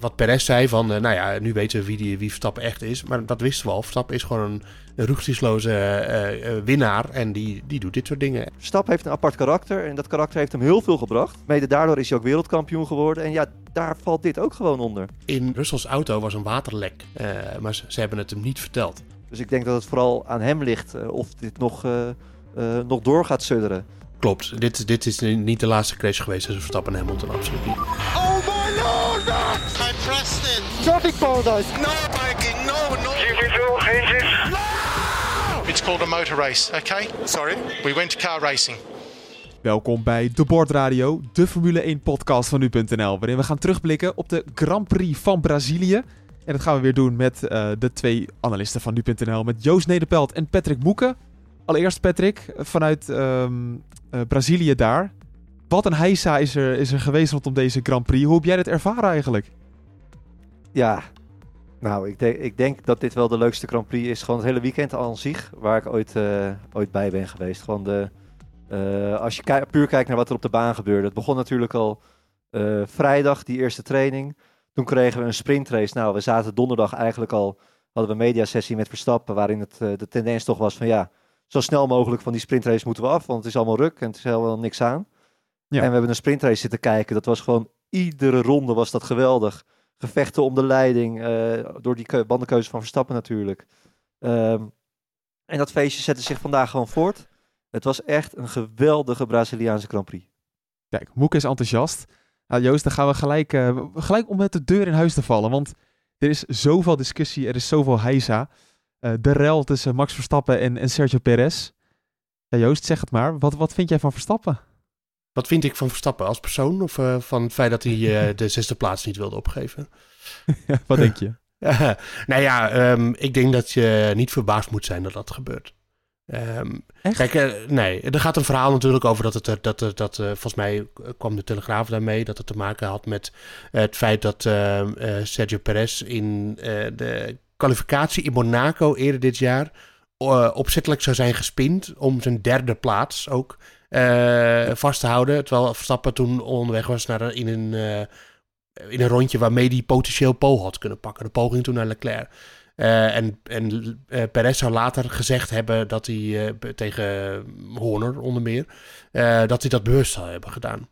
wat Perez zei van, uh, nou ja, nu weten we wie, die, wie Verstappen echt is. Maar dat wisten we al. Verstappen is gewoon een, een uh, uh, winnaar en die, die doet dit soort dingen. Verstappen heeft een apart karakter en dat karakter heeft hem heel veel gebracht. Mede daardoor is hij ook wereldkampioen geworden. En ja, daar valt dit ook gewoon onder. In Russells auto was een waterlek, maar ze, ze, hebben het hem niet verteld. Dus ik denk dat het vooral aan hem ligt of dit nog, nog door gaat sudderen. Klopt, dit, dit is niet de laatste crash geweest tussen Verstappen en Hamilton, absoluut niet. I pressed it! Traffic paradise! No biking, no, no! No! It's called a motor race, okay? Sorry? We went to car racing. Welkom bij De Bord Radio, de Formule 1 podcast van nu.nl, waarin we gaan terugblikken op de Grand Prix van Brazilië. En dat gaan we weer doen met uh, de twee analisten van nu.nl, met Joost Nederpelt en Patrick Moeken. Allereerst Patrick, vanuit um, uh, Brazilië daar. Wat een heisa is er, is er geweest rondom deze Grand Prix. Hoe heb jij dit ervaren eigenlijk? Ja, nou, ik, denk, ik denk dat dit wel de leukste Grand Prix is. Gewoon het hele weekend aan zich, waar ik ooit, uh, ooit bij ben geweest. Gewoon de, uh, als je puur kijkt naar wat er op de baan gebeurde. Het begon natuurlijk al uh, vrijdag, die eerste training. Toen kregen we een sprintrace. Nou, we zaten donderdag eigenlijk al, hadden we een mediasessie met Verstappen, waarin het, de tendens toch was van ja, zo snel mogelijk van die sprintrace moeten we af, want het is allemaal ruk en het is helemaal niks aan. Ja. En we hebben een sprintrace zitten kijken. Dat was gewoon iedere ronde was dat geweldig. Gevechten om de leiding, uh, door die bandenkeuze van Verstappen natuurlijk. Um, en dat feestje zette zich vandaag gewoon voort. Het was echt een geweldige Braziliaanse Grand Prix. Kijk, Moek is enthousiast. Nou, Joost, dan gaan we gelijk, uh, gelijk om met de deur in huis te vallen. Want er is zoveel discussie, er is zoveel heisa. Uh, de rel tussen Max Verstappen en, en Sergio Perez. Ja, Joost, zeg het maar. Wat, wat vind jij van Verstappen? Wat vind ik van Verstappen als persoon? Of uh, van het feit dat hij uh, de zesde plaats niet wilde opgeven? wat denk je? nou ja, um, ik denk dat je niet verbaasd moet zijn dat dat gebeurt. Um, kijk, uh, nee, er gaat een verhaal natuurlijk over dat het, dat, dat, dat uh, volgens mij kwam de Telegraaf daarmee, dat het te maken had met het feit dat uh, Sergio Perez in de kwalificatie in Monaco eerder dit jaar opzettelijk zou zijn gespind om zijn derde plaats ook uh, vast te houden. Terwijl Verstappen toen onderweg was naar, in, een, uh, in een rondje waarmee hij potentieel Pol had kunnen pakken. De poging toen naar Leclerc. Uh, en en Perez zou later gezegd hebben dat hij tegen Horner onder meer, dat hij dat bewust zou hebben gedaan.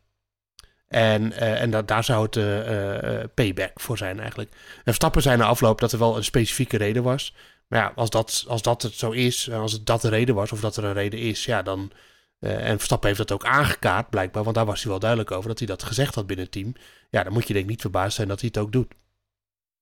En, en daar zou het payback voor zijn eigenlijk. En Verstappen zijn na afloop dat er wel een specifieke reden was. Maar ja, als dat, als dat het zo is, als het dat de reden was, of dat er een reden is, ja, dan, en Verstappen heeft dat ook aangekaart, blijkbaar, want daar was hij wel duidelijk over dat hij dat gezegd had binnen het team. Ja, dan moet je denk ik niet verbaasd zijn dat hij het ook doet.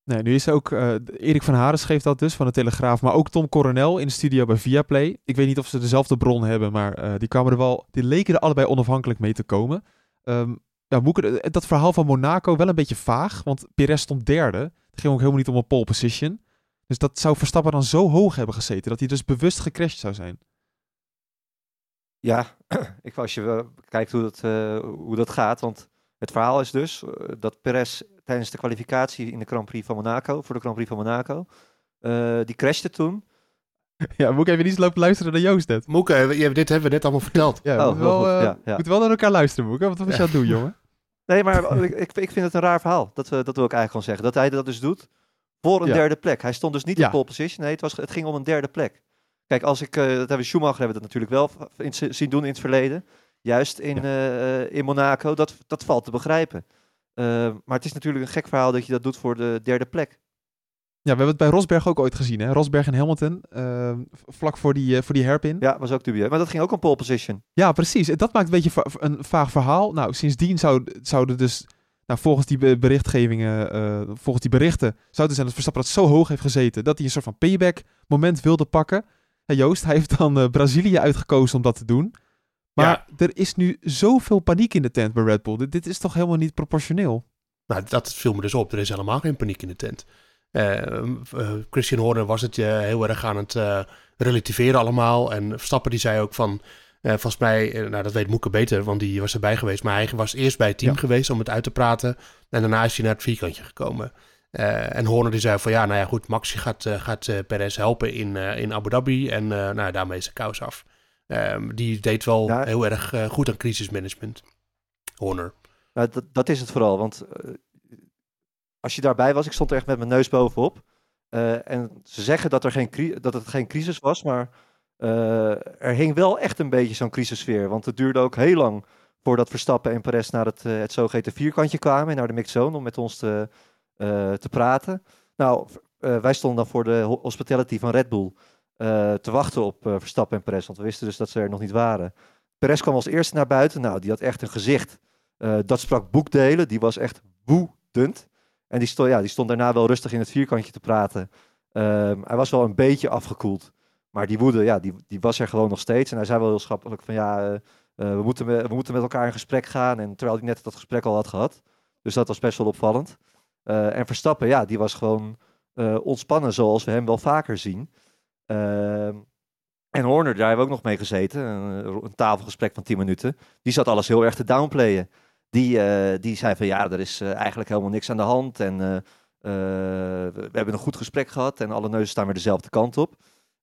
Nee, nu is ook uh, Erik van Haren schreef dat dus van de Telegraaf, maar ook Tom Coronel in de studio bij Viaplay. Ik weet niet of ze dezelfde bron hebben, maar uh, die kwamen er wel, die leken er allebei onafhankelijk mee te komen. Um, ja, Moeke, dat verhaal van Monaco wel een beetje vaag, want Perez stond derde. Het ging ook helemaal niet om een pole position. Dus dat zou Verstappen dan zo hoog hebben gezeten dat hij dus bewust gecrashed zou zijn. Ja, ik, als je kijkt hoe dat, uh, hoe dat gaat, want het verhaal is dus uh, dat Perez tijdens de kwalificatie in de Grand Prix van Monaco, voor de Grand Prix van Monaco, uh, die crashte toen. Ja, moet ik even niet lopen luisteren naar Joost net. Moeke, dit hebben we net allemaal verteld. ja, oh, we wel, ja, ja. moeten wel naar elkaar luisteren, Moeke. Wat was je aan het doen, jongen? Nee, maar ik, ik vind het een raar verhaal. Dat, we, dat wil ik eigenlijk gewoon zeggen. Dat hij dat dus doet voor een derde plek. Hij stond dus niet in pole position. Nee, het, was, het ging om een derde plek. Kijk, als ik, uh, dat hebben Schumacher hebben dat natuurlijk wel in, zien doen in het verleden. Juist in, ja. uh, in Monaco, dat, dat valt te begrijpen. Maar het is natuurlijk een gek verhaal dat je dat doet voor de derde plek. Ja, we hebben het bij Rosberg ook ooit gezien, hè? Rosberg en Hamilton, vlak voor die, voor die herpin. Ja, was ook dubieus. Maar dat ging ook om pole position. Ja, precies. Dat maakt een beetje va een vaag verhaal. Nou, sindsdien zou, zouden dus nou, volgens die berichtgevingen, uh, volgens die berichten, zou het zijn dat Verstappen dat zo hoog heeft gezeten dat hij een soort van payback moment wilde pakken. En Joost, hij heeft dan uh, Brazilië uitgekozen om dat te doen. Maar ja. er is nu zoveel paniek in de tent bij Red Bull. Dit, dit, is toch helemaal niet proportioneel? Nou, dat viel me dus op. Er is helemaal geen paniek in de tent. Uh, Christian Horner was het heel erg aan het relativeren allemaal. En Verstappen die zei ook van... Uh, volgens mij, uh, nou dat weet Moeke beter, want die was erbij geweest. Maar hij was eerst bij het team ja. geweest om het uit te praten. En daarna is hij naar het vierkantje gekomen. Uh, en Horner die zei van ja, nou ja goed, Max gaat, gaat Perez helpen in, in Abu Dhabi. En nou, daarmee is de kous af. Um, die deed wel ja. heel erg goed aan crisismanagement. Horner. Nou, dat, dat is het vooral, want als je daarbij was, ik stond er echt met mijn neus bovenop. En ze zeggen dat, er geen dat het geen crisis was, maar er hing wel echt een beetje zo'n crisissfeer. Want het duurde ook heel lang voordat Verstappen en Perez naar het, het zogeheten vierkantje kwamen, naar de mixed zone, om met ons te, te praten. Nou, wij stonden dan voor de hospitality van Red Bull te wachten op Verstappen en Perez, want we wisten dus dat ze er nog niet waren. Perez kwam als eerste naar buiten. Nou, die had echt een gezicht. dat sprak boekdelen. Die was echt woedend. En die stond, ja, die stond daarna wel rustig in het vierkantje te praten. Um, hij was wel een beetje afgekoeld. Maar die woede, ja, die, die was er gewoon nog steeds. En hij zei wel heel schappelijk van ja, we, moeten we moeten met elkaar in gesprek gaan. En terwijl hij net dat gesprek al had gehad. Dus dat was best wel opvallend. Uh, en Verstappen, ja, die was gewoon uh, ontspannen zoals we hem wel vaker zien. Ehm, en Horner, daar hebben we ook nog mee gezeten. Een, een tafelgesprek van 10 minuten. Die zat alles heel erg te downplayen. Die, uh, die zei van ja, er is eigenlijk helemaal niks aan de hand. En we hebben een goed gesprek gehad en alle neuzen staan weer dezelfde kant op.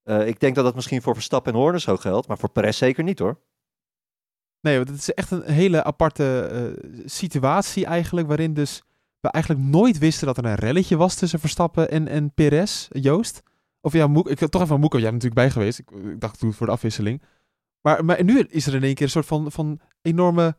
ik denk dat dat misschien voor Verstappen en Horner zo geldt, maar voor Perez zeker niet hoor. Nee, het is echt een hele aparte situatie eigenlijk, waarin dus we eigenlijk nooit wisten dat er een relletje was tussen Verstappen en, en Perez, Joost. Of ja, Moek, ik had toch even Moeko, jij natuurlijk bij geweest. Ik, ik dacht toen voor de afwisseling. Maar, maar nu is er in één keer een soort van, van enorme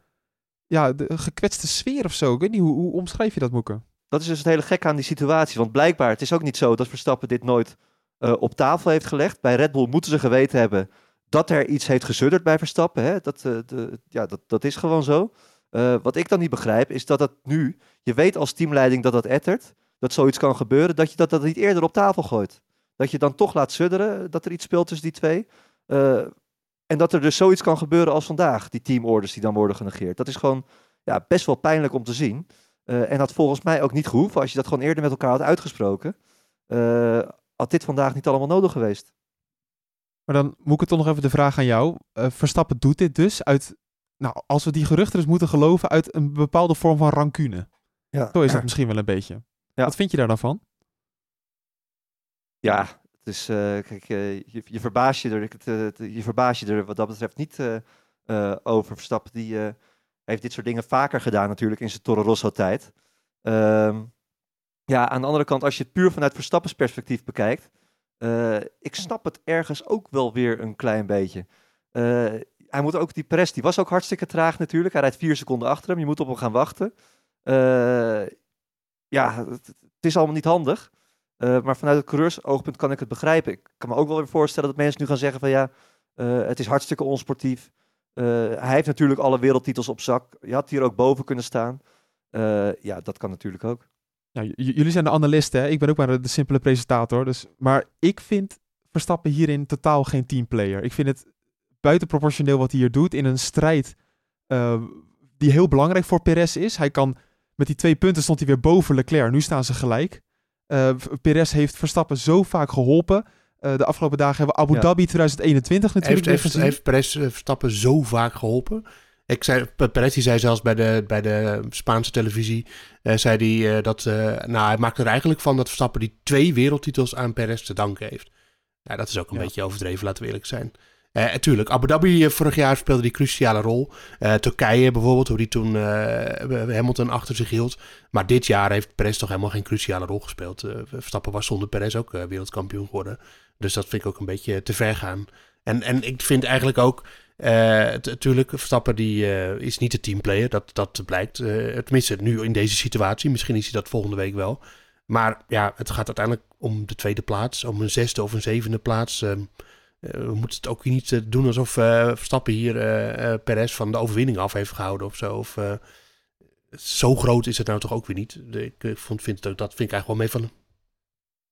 ja, de gekwetste sfeer of zo. Ik weet niet, hoe, hoe omschrijf je dat, Moeke? Dat is dus het hele gek aan die situatie. Want blijkbaar, het is ook niet zo dat Verstappen dit nooit uh, op tafel heeft gelegd. Bij Red Bull moeten ze geweten hebben dat er iets heeft gezudderd bij Verstappen. Hè? Dat, uh, de, ja, dat, dat is gewoon zo. Uh, wat ik dan niet begrijp, is dat het nu... Je weet als teamleiding dat dat ettert, dat zoiets kan gebeuren, dat je dat, dat niet eerder op tafel gooit. Dat je dan toch laat sudderen dat er iets speelt tussen die twee. En dat er dus zoiets kan gebeuren als vandaag, die teamorders die dan worden genegeerd. Dat is gewoon ja, best wel pijnlijk om te zien. Uh, en had volgens mij ook niet gehoeven als je dat gewoon eerder met elkaar had uitgesproken. Uh, had dit vandaag niet allemaal nodig geweest. Maar dan moet ik toch nog even de vraag aan jou. Verstappen doet dit dus uit, nou, als we die geruchten dus moeten geloven, uit een bepaalde vorm van rancune. Ja. Zo is dat misschien wel een beetje. Ja. Wat vind je daar dan van? Ja, dus uh, kijk, uh, je, je verbaas je er, je verbaas je er wat dat betreft niet over. Verstappen die heeft dit soort dingen vaker gedaan natuurlijk in zijn Toro Rosso tijd. Um, ja, aan de andere kant, als je het puur vanuit Verstappens perspectief bekijkt, ik snap het ergens ook wel weer een klein beetje. Hij moet ook, die press, die was ook hartstikke traag natuurlijk. Hij rijdt vier seconden achter hem, je moet op hem gaan wachten. ja, het, is allemaal niet handig. Uh, maar vanuit het coureursoogpunt kan ik het begrijpen. Ik kan me ook wel weer voorstellen dat mensen nu gaan zeggen van ja, uh, het is hartstikke onsportief. Hij heeft natuurlijk alle wereldtitels op zak. Je had hier ook boven kunnen staan. ja, dat kan natuurlijk ook. Jullie zijn de analisten, hè? ik ben ook maar de, simpele presentator. Dus, maar ik vind Verstappen hierin totaal geen teamplayer. Ik vind het buitenproportioneel wat hij hier doet in een strijd die heel belangrijk voor Perez is. Hij kan met die twee punten stond hij weer boven Leclerc. Nu staan ze gelijk. Uh, Perez heeft Verstappen zo vaak geholpen. Uh, de afgelopen dagen hebben we Abu Dhabi 2021 natuurlijk heeft, heeft, heeft Perez eh, Verstappen zo vaak geholpen? Ik zei, Perez die zei zelfs bij de, bij de Spaanse televisie, uh, zei hij dat, nou hij maakt er eigenlijk van dat Verstappen die twee wereldtitels aan Perez te danken heeft. Ja, dat is ook een ja. beetje overdreven, laten we eerlijk zijn. Uh, tuurlijk, Abu Dhabi vorig jaar speelde die cruciale rol. Uh, Turkije bijvoorbeeld, hoe die toen uh, Hamilton achter zich hield. Maar dit jaar heeft Perez toch helemaal geen cruciale rol gespeeld. Verstappen was zonder Perez ook wereldkampioen geworden. Dus dat vind ik ook een beetje te ver gaan. En, en ik vind eigenlijk ook, natuurlijk, Verstappen die, is niet de teamplayer. Dat, dat blijkt. tenminste, nu in deze situatie. Misschien is hij dat volgende week wel. Maar ja, het gaat uiteindelijk om de tweede plaats. Om een zesde of een zevende plaats. Ehm, eh, we moeten het ook niet eh, doen alsof uh, Verstappen hier Perez van de overwinning af heeft gehouden of zo. Of, zo groot is het nou toch ook weer niet. Ik vond, vind het, dat vind ik eigenlijk wel mee van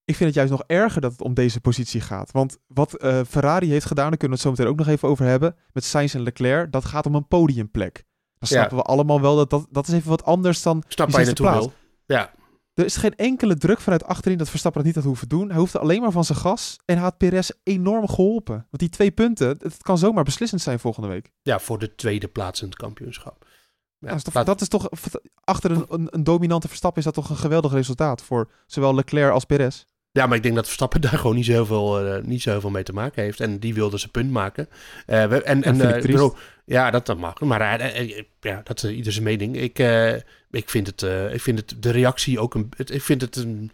Ik vind het juist nog erger dat het om deze positie gaat. Want wat Ferrari heeft gedaan, daar kunnen we het zo meteen ook nog even over hebben. Met Sainz en Leclerc, dat gaat om een podiumplek. Dan snappen we allemaal wel dat, dat dat is even wat anders dan Snap waar je naartoe wil. Ja. Er is geen enkele druk vanuit achterin dat Verstappen dat niet had hoeven doen. Hij hoefde alleen maar van zijn gas en had Perez enorm geholpen. Want die twee punten, het kan zomaar beslissend zijn volgende week. Ja, voor de tweede plaats in het kampioenschap. Ja, dat, is toch, dat, is toch, achter een, een, een, dominante Verstappen is dat toch een geweldig resultaat voor zowel Leclerc als Perez. Ja, maar ik denk dat Verstappen daar gewoon niet zoveel, uh, niet zoveel mee te maken heeft. En die wilde zijn punt maken. Uh, we, en en uh, Ja, dat, dat mag. Maar ja, dat is ieder zijn mening. Ik, ik, vind het, ik vind het de reactie ook een. Ik vind het een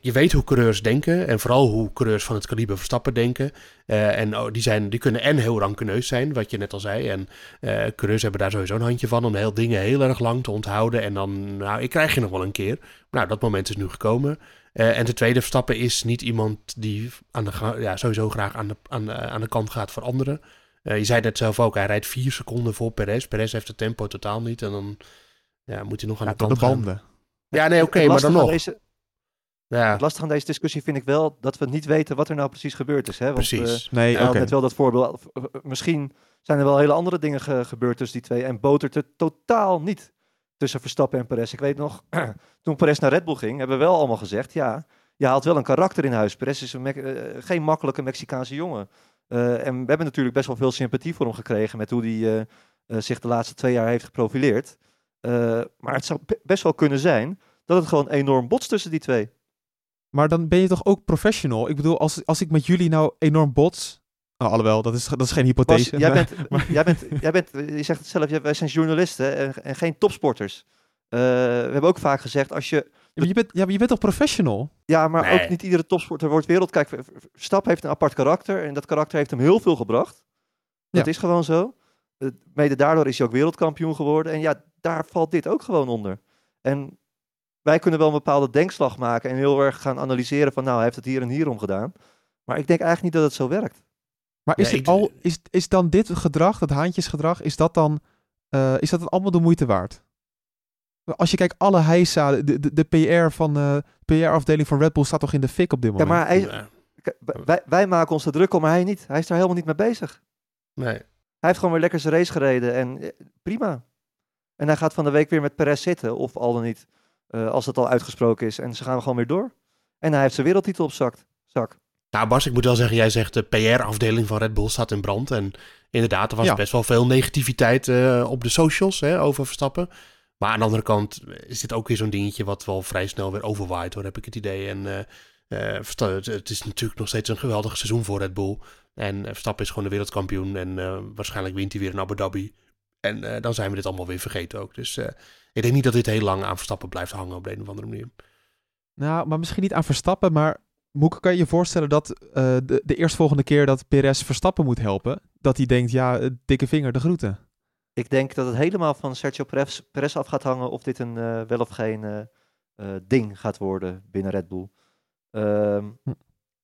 je weet hoe coureurs denken en vooral hoe coureurs van het kaliber Verstappen denken. En oh, die, zijn, die kunnen en heel rankeneus zijn, wat je net al zei. En uh, coureurs hebben daar sowieso een handje van om heel dingen heel erg lang te onthouden. En dan, nou, ik krijg je nog wel een keer. Nou, dat moment is nu gekomen. en de tweede Verstappen is niet iemand die aan de, ja, sowieso graag aan de, aan, aan de kant gaat voor anderen. Je zei net zelf ook, hij rijdt vier seconden voor Perez. Perez heeft het tempo totaal niet en dan ja, moet hij nog aan ja, de kant de banden. Gaan. Ja, nee, oké, maar dan nog. Deze, ja. Het lastige aan deze discussie vind ik wel dat we niet weten wat er nou precies gebeurd is. Hè? Want, precies. Uh, nee. Okay. net wel dat voorbeeld. Misschien zijn er wel hele andere dingen ge gebeurd tussen die twee. En botert het totaal niet tussen Verstappen en Perez. Ik weet nog, toen Perez naar Red Bull ging, hebben we wel allemaal gezegd... ja, je haalt wel een karakter in huis. Perez is een uh, geen makkelijke Mexicaanse jongen. Uh, en we hebben natuurlijk best wel veel sympathie voor hem gekregen... met hoe hij zich de laatste twee jaar heeft geprofileerd. maar het zou best wel kunnen zijn dat het gewoon enorm botst tussen die twee. Maar dan ben je toch ook professional? Ik bedoel, als, als ik met jullie nou enorm bots... Oh, alhoewel, dat is, dat is geen hypothese. Bas, jij, bent, jij, bent, jij bent, je zegt het zelf, wij zijn journalisten en, en geen topsporters. Uh, we hebben ook vaak gezegd, als je... Ja, maar je, bent, ja, maar je bent toch professional? Ja, maar nee. ook niet iedere topsporter wordt wereld. Kijk, Stap heeft een apart karakter en dat karakter heeft hem heel veel gebracht. Dat ja. is gewoon zo. Mede daardoor is hij ook wereldkampioen geworden. En ja, daar valt dit ook gewoon onder. En wij kunnen wel een bepaalde denkslag maken en heel erg gaan analyseren van nou, hij heeft het hier en hier om gedaan. Maar ik denk eigenlijk niet dat het zo werkt. Maar is, het al, is, is dan dit gedrag, dat haantjesgedrag, is dat dan, uh, is dat dan allemaal de moeite waard? Als je kijkt, alle heisa, de, de, de PR van de uh, PR-afdeling van Red Bull staat toch in de fik op dit moment? Ja, maar hij, wij, wij maken ons er druk om, maar hij niet. Hij is daar helemaal niet mee bezig. Nee. Hij heeft gewoon weer lekker zijn race gereden en eh, prima. En hij gaat van de week weer met Perez zitten, of al dan niet uh, als het al uitgesproken is. En ze gaan gewoon weer door. En hij heeft zijn wereldtitel op zak. zak. Nou Bas, ik moet wel zeggen, jij zegt de PR-afdeling van Red Bull staat in brand. En inderdaad, er was ja. best wel veel negativiteit uh, op de socials hè, over Verstappen. Maar aan de andere kant is dit ook weer zo'n dingetje wat wel vrij snel weer overwaait hoor, heb ik het idee. En uh, het is natuurlijk nog steeds een geweldig seizoen voor Red Bull. En Verstappen is gewoon de wereldkampioen en waarschijnlijk wint hij weer in Abu Dhabi. En dan zijn we dit allemaal weer vergeten ook. Dus ik denk niet dat dit heel lang aan Verstappen blijft hangen op de een of andere manier. Nou, maar misschien niet aan Verstappen, maar Moeke, kan je je voorstellen dat de, de eerstvolgende keer dat Perez Verstappen moet helpen, dat hij denkt, ja, dikke vinger, de groeten? Ik denk dat het helemaal van Sergio Perez, af gaat hangen of dit een uh, wel of geen uh, ding gaat worden binnen Red Bull. Ehm, hm.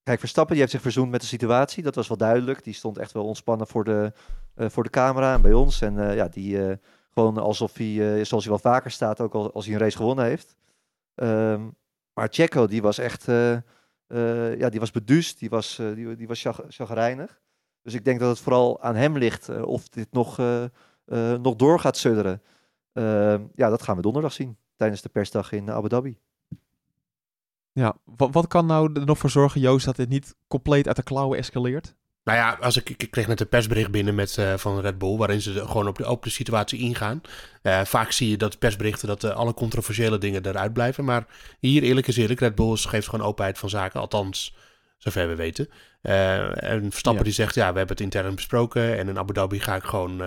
Kijk, Verstappen die heeft zich verzoend met de situatie, dat was wel duidelijk. Die stond echt wel ontspannen voor de, voor de camera en bij ons. En ja, die gewoon alsof hij, zoals hij wel vaker staat, ook al, als hij een race gewonnen heeft. Um, maar Checo, die was echt, ja, die was beduust, die was, die, die was chagrijnig. Dus ik denk dat het vooral aan hem ligt of dit nog, nog door gaat sudderen. Ehm, ja, dat gaan we donderdag zien tijdens de persdag in Abu Dhabi. Ja, wat, wat kan nou er nog voor zorgen, Joost, dat dit niet compleet uit de klauwen escaleert? Nou ja, als ik, ik kreeg net een persbericht binnen met, uh, van Red Bull, waarin ze gewoon op de, op de situatie ingaan. Uh, vaak zie je dat persberichten dat uh, alle controversiële dingen eruit blijven. Maar hier, eerlijk is eerlijk, Red Bull geeft gewoon openheid van zaken, althans, zover we weten. en Verstappen ja. die zegt, ja, we hebben het intern besproken en in Abu Dhabi ga ik gewoon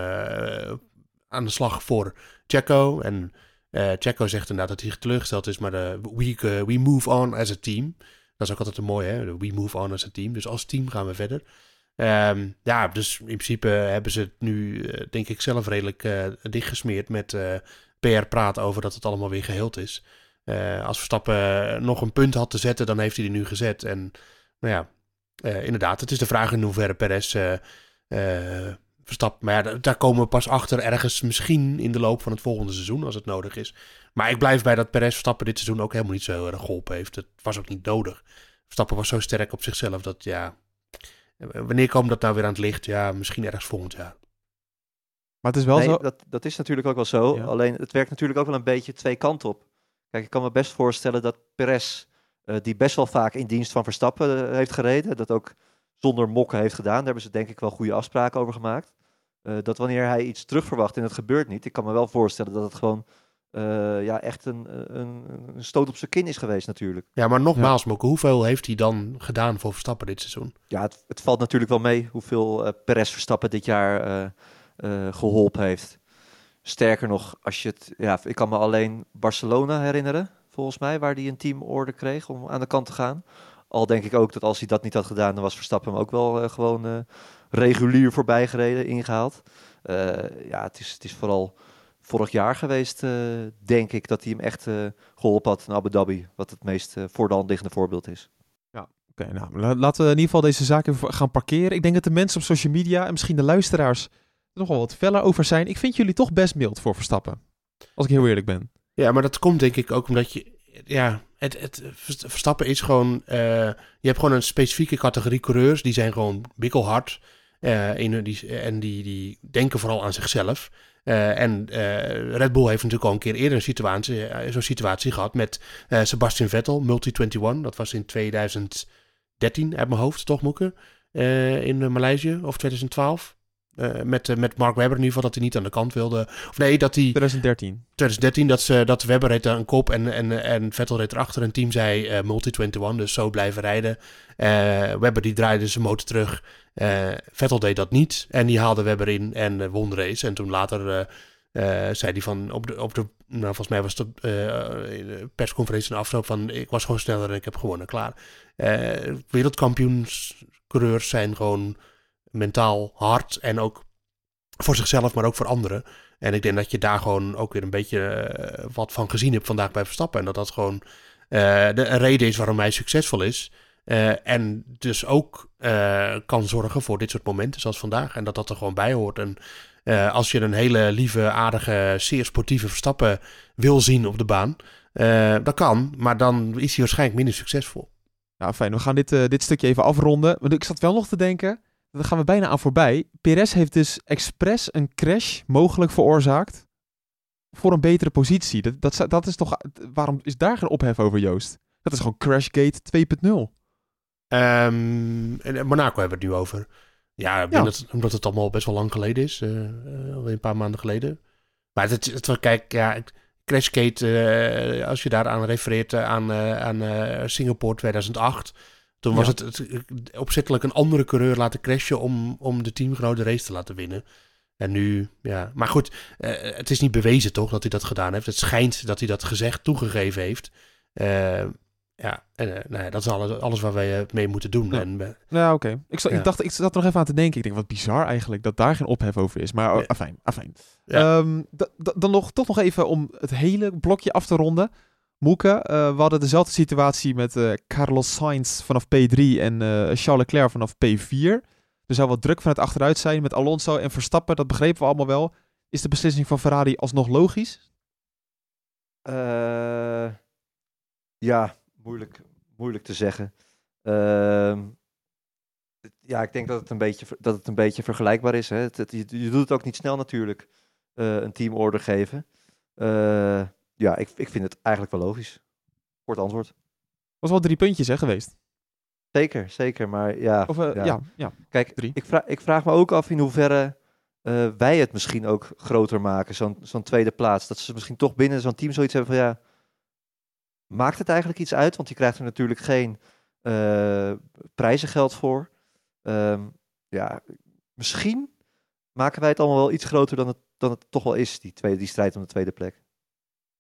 aan de slag voor Checo. En Checo zegt inderdaad dat hij teleurgesteld is, maar we, we move on as a team. Dat is ook altijd een mooi, hè? We move on as a team. Dus als team gaan we verder. Um, ja, dus in principe hebben ze het nu, uh, denk ik, zelf redelijk uh, dichtgesmeerd met uh, PR-praat over dat het allemaal weer geheeld is. als Verstappen nog een punt had te zetten, dan heeft hij die nu gezet. En nou ja, inderdaad, het is de vraag in hoeverre Perez Verstappen. Maar ja, daar komen we pas achter ergens misschien in de loop van het volgende seizoen, als het nodig is. Maar ik blijf bij dat Perez Verstappen dit seizoen ook helemaal niet zo heel erg geholpen heeft. Het was ook niet nodig. Verstappen was zo sterk op zichzelf dat ja, Wanneer komt dat nou weer aan het licht? Ja, misschien ergens volgend jaar. Maar het is wel zo... Dat, dat is natuurlijk ook wel zo. Alleen het werkt natuurlijk ook wel een beetje twee kanten op. Kijk, ik kan me best voorstellen dat Perez, uh, die best wel vaak in dienst van Verstappen uh, heeft gereden, dat ook zonder mokken heeft gedaan. Daar hebben ze denk ik wel goede afspraken over gemaakt. Uh, dat wanneer hij iets terugverwacht en het gebeurt niet, ik kan me wel voorstellen dat het gewoon eh, ja, echt een, een, een stoot op zijn kin is geweest natuurlijk. Ja, maar nogmaals, Mokke, hoeveel heeft hij dan gedaan voor Verstappen dit seizoen? Ja, het, het valt natuurlijk wel mee hoeveel uh, Perez Verstappen dit jaar uh, geholpen heeft. Sterker nog, als je het, ja, ik kan me alleen Barcelona herinneren, volgens mij, waar hij een teamorde kreeg om aan de kant te gaan. Al denk ik ook dat als hij dat niet had gedaan, dan was Verstappen hem ook wel gewoon regulier voorbij gereden, ingehaald. ja, het is, het is vooral vorig jaar geweest, denk ik, dat hij hem echt geholpen had in Abu Dhabi. Wat het meest voor de hand liggende voorbeeld is. Ja, oké. Nou, laten we in ieder geval deze zaak even gaan parkeren. Ik denk dat de mensen op social media en misschien de luisteraars er nog wel wat feller over zijn. Ik vind jullie toch best mild voor Verstappen. Als ik heel eerlijk ben. Ja, maar dat komt denk ik ook omdat je... Ja, het, het Verstappen is gewoon... je hebt gewoon een specifieke categorie coureurs. Die zijn gewoon bikkelhard. in, die, en die, die denken vooral aan zichzelf. Uh, en Red Bull heeft natuurlijk al een keer eerder een situatie, zo'n situatie gehad met Sebastian Vettel, Multi-21. Dat was in 2013 uit mijn hoofd, toch Moeke? in Maleisië, of 2012. Met, met Mark Webber in ieder geval, dat hij niet aan de kant wilde. Of nee, dat hij... 2013. 2013, dat, ze, dat Webber reed aan een kop en, en, en Vettel reed erachter. En team zei Multi-21, dus zo blijven rijden. Webber die draaide zijn motor terug. Vettel deed dat niet en die haalde Webber in en won de race. En toen later zei hij van op de, op de, nou volgens mij was het de persconferentie in de afloop van ik was gewoon sneller en ik heb gewonnen, klaar. wereldkampioenscoureurs zijn gewoon mentaal hard en ook voor zichzelf, maar ook voor anderen. En ik denk dat je daar gewoon ook weer een beetje wat van gezien hebt vandaag bij Verstappen. En dat dat gewoon de reden is waarom hij succesvol is. Uh, en dus ook uh, kan zorgen voor dit soort momenten zoals vandaag. En dat dat er gewoon bij hoort. En uh, als je een hele lieve, aardige, zeer sportieve Verstappen wil zien op de baan, dat kan. Maar dan is hij waarschijnlijk minder succesvol. Ja, fijn. We gaan dit, dit stukje even afronden. Want ik zat wel nog te denken, daar gaan we bijna aan voorbij. Perez heeft dus expres een crash mogelijk veroorzaakt voor een betere positie. Dat, dat, dat is toch... Waarom is daar geen ophef over, Joost? Dat is gewoon Crashgate 2.0. Um, en Monaco hebben we het nu over. Ja, ja. Dat, omdat het allemaal best wel lang geleden is. Uh, alweer een paar maanden geleden. Maar het, het, het kijk, ja, Crashgate, uh, als je daaraan refereert aan, aan Singapore 2008. Toen was het, het, opzettelijk een andere coureur laten crashen om, om de teamgenoot de race te laten winnen. En nu, ja. Maar goed, het is niet bewezen toch dat hij dat gedaan heeft. Het schijnt dat hij dat gezegd toegegeven heeft. Ja, en uh, nou ja, dat is alles, alles waar wij mee moeten doen. Ja, en, ja oké. Ik, ja. ik dacht, ik zat er nog even aan te denken. Ik denk, wat bizar eigenlijk dat daar geen ophef over is. Maar oh, afijn, afijn. Um, dan nog, toch nog even om het hele blokje af te ronden. Moeke, uh, we hadden dezelfde situatie met Carlos Sainz vanaf P3 en Charles Leclerc vanaf P4. Er zou wat druk van het achteruit zijn met Alonso en Verstappen. Dat begrepen we allemaal wel. Is de beslissing van Ferrari alsnog logisch? ja, moeilijk, moeilijk te zeggen. Uh, ja, ik denk dat het een beetje, dat het een beetje vergelijkbaar is. Hè. Het, je, doet het ook niet snel natuurlijk, uh, een teamorder geven. Ja, ik, ik vind het eigenlijk wel logisch. Kort antwoord. Was wel drie puntjes hè, geweest. Zeker, zeker. Maar ja. Of, uh, ja. ja. ja, Kijk, drie. Ik, vraag, ik vraag me ook af in hoeverre wij het misschien ook groter maken, zo'n zo'n tweede plaats. Dat ze misschien toch binnen zo'n team zoiets hebben van ja Maakt het eigenlijk iets uit? Want je krijgt er natuurlijk geen uh, prijzengeld voor. Um, ja, misschien maken wij het allemaal wel iets groter dan het, dan het toch wel is, die, tweede, die strijd om de tweede plek.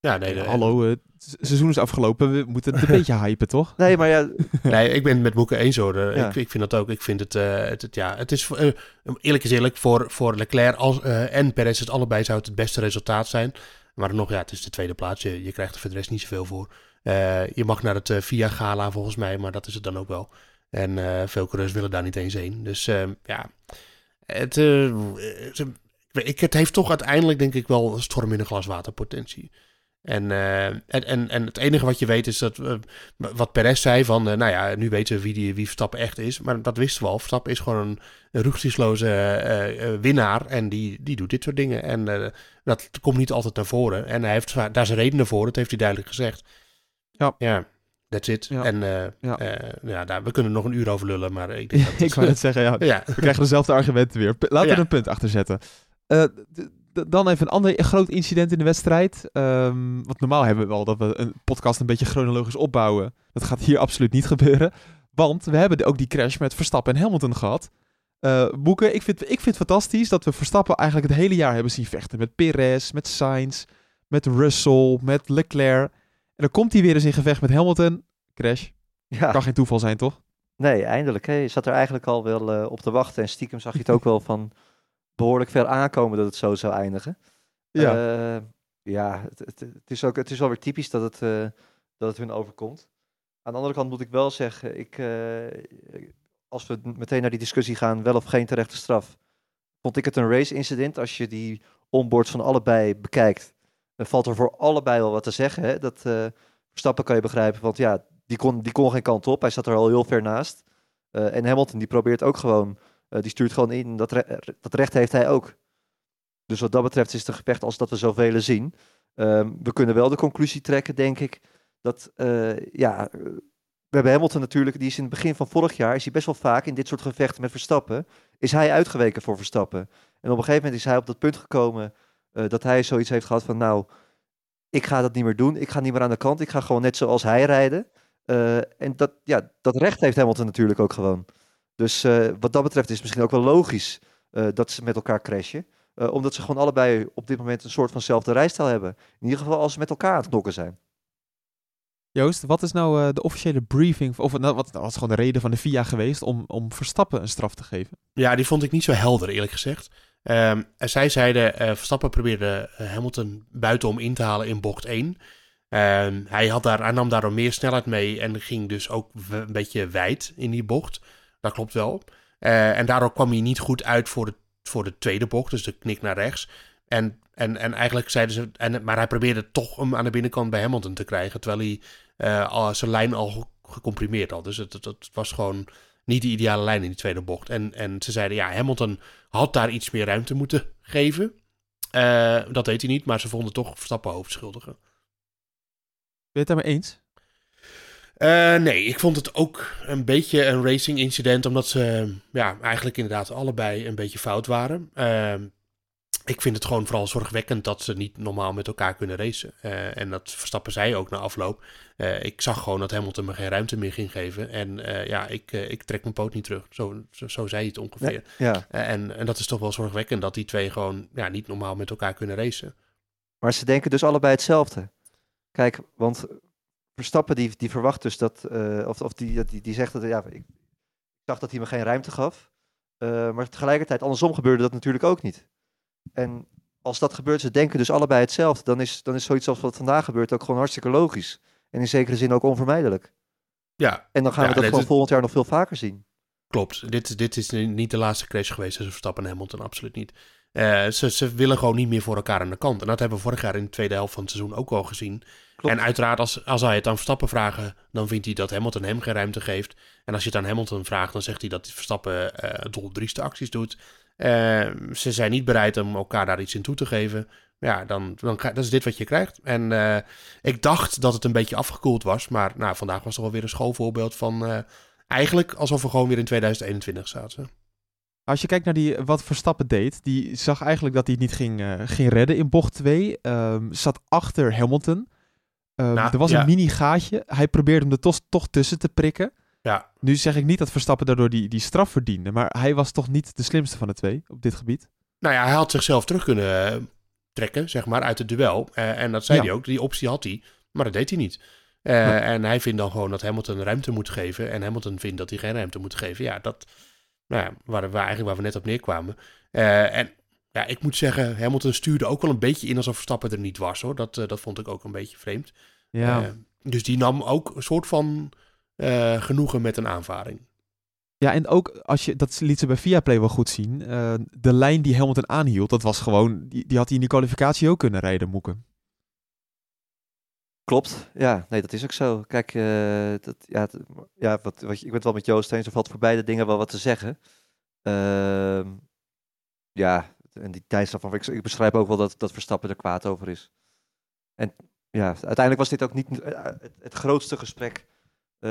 Ja, nee, nee hallo, het seizoen is afgelopen. We moeten het een beetje hypen, toch? Nee, maar ja. nee, ik ben het met Boeken eens hoor. Ja. Ik, ik, vind dat ook. Ik vind het, uh, het, het, ja, het is uh, eerlijk is eerlijk voor, voor Leclerc als, uh, en Perez het allebei zou het het beste resultaat zijn. Maar nog, ja, het is de tweede plaats. Je, je krijgt er voor de rest niet zoveel voor. Uh, je mag naar het uh, Via Gala volgens mij, maar dat is het dan ook wel. En uh, veel coureurs willen daar niet eens heen. Dus ja, het, ik, het heeft toch uiteindelijk denk ik wel een storm in een glas water potentie. En, en, en, en het enige wat je weet is dat wat Perez zei van, nou ja, nu weten we wie, die, wie Verstappen echt is. Maar dat wisten we al. Verstappen is gewoon een, een rugzichtsloze winnaar en die, die doet dit soort dingen. En dat komt niet altijd naar voren. En hij heeft daar zijn redenen voor, dat heeft hij duidelijk gezegd. Ja. Ja, that's it. Ja. En ja. Ja, daar, we kunnen nog een uur over lullen, maar ik denk dat... ik wou net zeggen, ja, ja. we krijgen dezelfde argumenten weer. Laten we er een punt achter zetten. Dan even een ander groot incident in de wedstrijd. Um, want normaal hebben we wel dat we een podcast een beetje chronologisch opbouwen. Dat gaat hier absoluut niet gebeuren. Want we hebben ook die crash met Verstappen en Hamilton gehad. Uh, Boeken, ik vind, ik vind het fantastisch dat we Verstappen eigenlijk het hele jaar hebben zien vechten. Met Perez, met Sainz, met Russell, met Leclerc. En dan komt hij weer eens in gevecht met Hamilton. Crash. Ja. Kan geen toeval zijn, toch? Nee, eindelijk. Hè. Je zat er eigenlijk al wel uh, op te wachten. En stiekem zag je het ook wel van behoorlijk ver aankomen dat het zo zou eindigen. Ja, uh, ja het, het, het, is ook, het is wel weer typisch dat het, uh, dat het hun overkomt. Aan de andere kant moet ik wel zeggen, ik, als we meteen naar die discussie gaan, wel of geen terechte straf, vond ik het een race incident. Als je die onboards van allebei bekijkt, dan valt er voor allebei wel wat te zeggen. Hè? Dat Verstappen kan je begrijpen, want ja, die kon, die kon geen kant op. Hij zat er al heel ver naast. En Hamilton die probeert ook gewoon, die stuurt gewoon in. Dat, dat recht heeft hij ook. Dus wat dat betreft is het een gevecht als dat we zoveel zien. Um, we kunnen wel de conclusie trekken, denk ik, dat uh, ja, we hebben Hamilton natuurlijk, die is in het begin van vorig jaar, is hij best wel vaak in dit soort gevechten met Verstappen, is hij uitgeweken voor Verstappen. En op een gegeven moment is hij op dat punt gekomen dat hij zoiets heeft gehad van, nou, ik ga dat niet meer doen, ik ga niet meer aan de kant, ik ga gewoon net zoals hij rijden. En dat, ja, dat recht heeft Hamilton natuurlijk ook gewoon. Dus uh, wat dat betreft is het misschien ook wel logisch uh, dat ze met elkaar crashen. omdat ze gewoon allebei op dit moment een soort vanzelfde rijstijl hebben. In ieder geval als ze met elkaar aan het knokken zijn. Joost, wat is nou de officiële briefing, of nou, wat was gewoon de reden van de FIA geweest om, om Verstappen een straf te geven? Ja, die vond ik niet zo helder eerlijk gezegd. Um, zij zeiden, Verstappen probeerde Hamilton buitenom in te halen in bocht 1. Um, hij, had daar, hij nam daardoor meer snelheid mee en ging dus ook een beetje wijd in die bocht. Dat klopt wel. Uh, en daardoor kwam hij niet goed uit voor de, voor de tweede bocht, dus de knik naar rechts. En, en, en eigenlijk zeiden ze, en, maar hij probeerde toch hem aan de binnenkant bij Hamilton te krijgen, terwijl hij uh, al, zijn lijn al gecomprimeerd had. Dus het, het, was gewoon niet de ideale lijn in die tweede bocht. En, en ze zeiden, ja, Hamilton had daar iets meer ruimte moeten geven. Uh, dat deed hij niet, maar ze vonden toch Verstappen hoofdschuldigen je het daarmee eens? Uh, nee, ik vond het ook een beetje een racing incident, omdat ze ja, eigenlijk inderdaad allebei een beetje fout waren. Uh, ik vind het gewoon vooral zorgwekkend dat ze niet normaal met elkaar kunnen racen. Uh, en dat Verstappen zij ook na afloop. ik zag gewoon dat Hamilton me geen ruimte meer ging geven. En ja, ik, ik trek mijn poot niet terug. Zo, zo, zo zei hij het ongeveer. Ja, en, en dat is toch wel zorgwekkend dat die twee gewoon ja, niet normaal met elkaar kunnen racen. Maar ze denken dus allebei hetzelfde. Kijk, want Verstappen die, die verwacht dus dat, uh, of, of die, die, die zegt dat, ja, ik, dacht dat hij me geen ruimte gaf. Uh, maar tegelijkertijd, andersom gebeurde dat natuurlijk ook niet. En als dat gebeurt, ze denken dus allebei hetzelfde, dan is, dan is zoiets als wat vandaag gebeurt ook gewoon hartstikke logisch. En in zekere zin ook onvermijdelijk. Ja. En dan gaan we dat gewoon volgend jaar nog veel vaker zien. Klopt. Dit, dit is niet de laatste crash geweest tussen Verstappen en Hamilton, absoluut niet. Uh, ze, ze willen gewoon niet meer voor elkaar aan de kant. En dat hebben we vorig jaar in de tweede helft van het seizoen ook al gezien. Klopt. En uiteraard, als, als hij het aan Verstappen vragen, dan vindt hij dat Hamilton hem geen ruimte geeft. En als je het aan Hamilton vraagt, dan zegt hij dat Verstappen uh, doldrieste acties doet. Uh, ze zijn niet bereid om elkaar daar iets in toe te geven. Ja, dan, dan dat is dit wat je krijgt. En uh, ik dacht dat het een beetje afgekoeld was. Maar nou, vandaag was er wel weer een schoolvoorbeeld van... eigenlijk alsof we gewoon weer in 2021 zaten. Als je kijkt naar die, wat Verstappen deed, die zag eigenlijk dat hij het niet ging, uh, ging redden in bocht 2. Um, ehm, zat achter Hamilton. Um, nou, er was een mini gaatje. Hij probeerde hem er toch, toch tussen te prikken. Ja. Nu zeg ik niet dat Verstappen daardoor die, die straf verdiende, maar hij was toch niet de slimste van de twee op dit gebied? Nou ja, hij had zichzelf terug kunnen eh, trekken, zeg maar, uit het duel. Uh, en dat zei hij ook, die optie had hij, maar dat deed hij niet. Uh, En hij vindt dan gewoon dat Hamilton ruimte moet geven en Hamilton vindt dat hij geen ruimte moet geven. Ja, dat, nou ja, waar, waar, eigenlijk waar we net op neerkwamen. En ja, ik moet zeggen, Hamilton stuurde ook wel een beetje in alsof Verstappen er niet was hoor. Dat, uh, dat vond ik ook een beetje vreemd. Ja. Uh, dus die nam ook een soort van genoegen met een aanvaring. Ja, en ook als je, dat liet ze bij Viaplay wel goed zien. de lijn die Hamilton aanhield, dat was gewoon, die, die had hij in de kwalificatie ook kunnen rijden, Moeken. Klopt, ja, nee, dat is ook zo. Kijk, uh, dat, ja, ja wat, wat, ik ben het wel met Joost eens, er valt voor beide dingen wel wat te zeggen. Uh, ja, en die tijdstaf van, ik, ik beschrijf ook wel dat, dat Verstappen er kwaad over is. En ja, uiteindelijk was dit ook niet het, het grootste gesprek uh,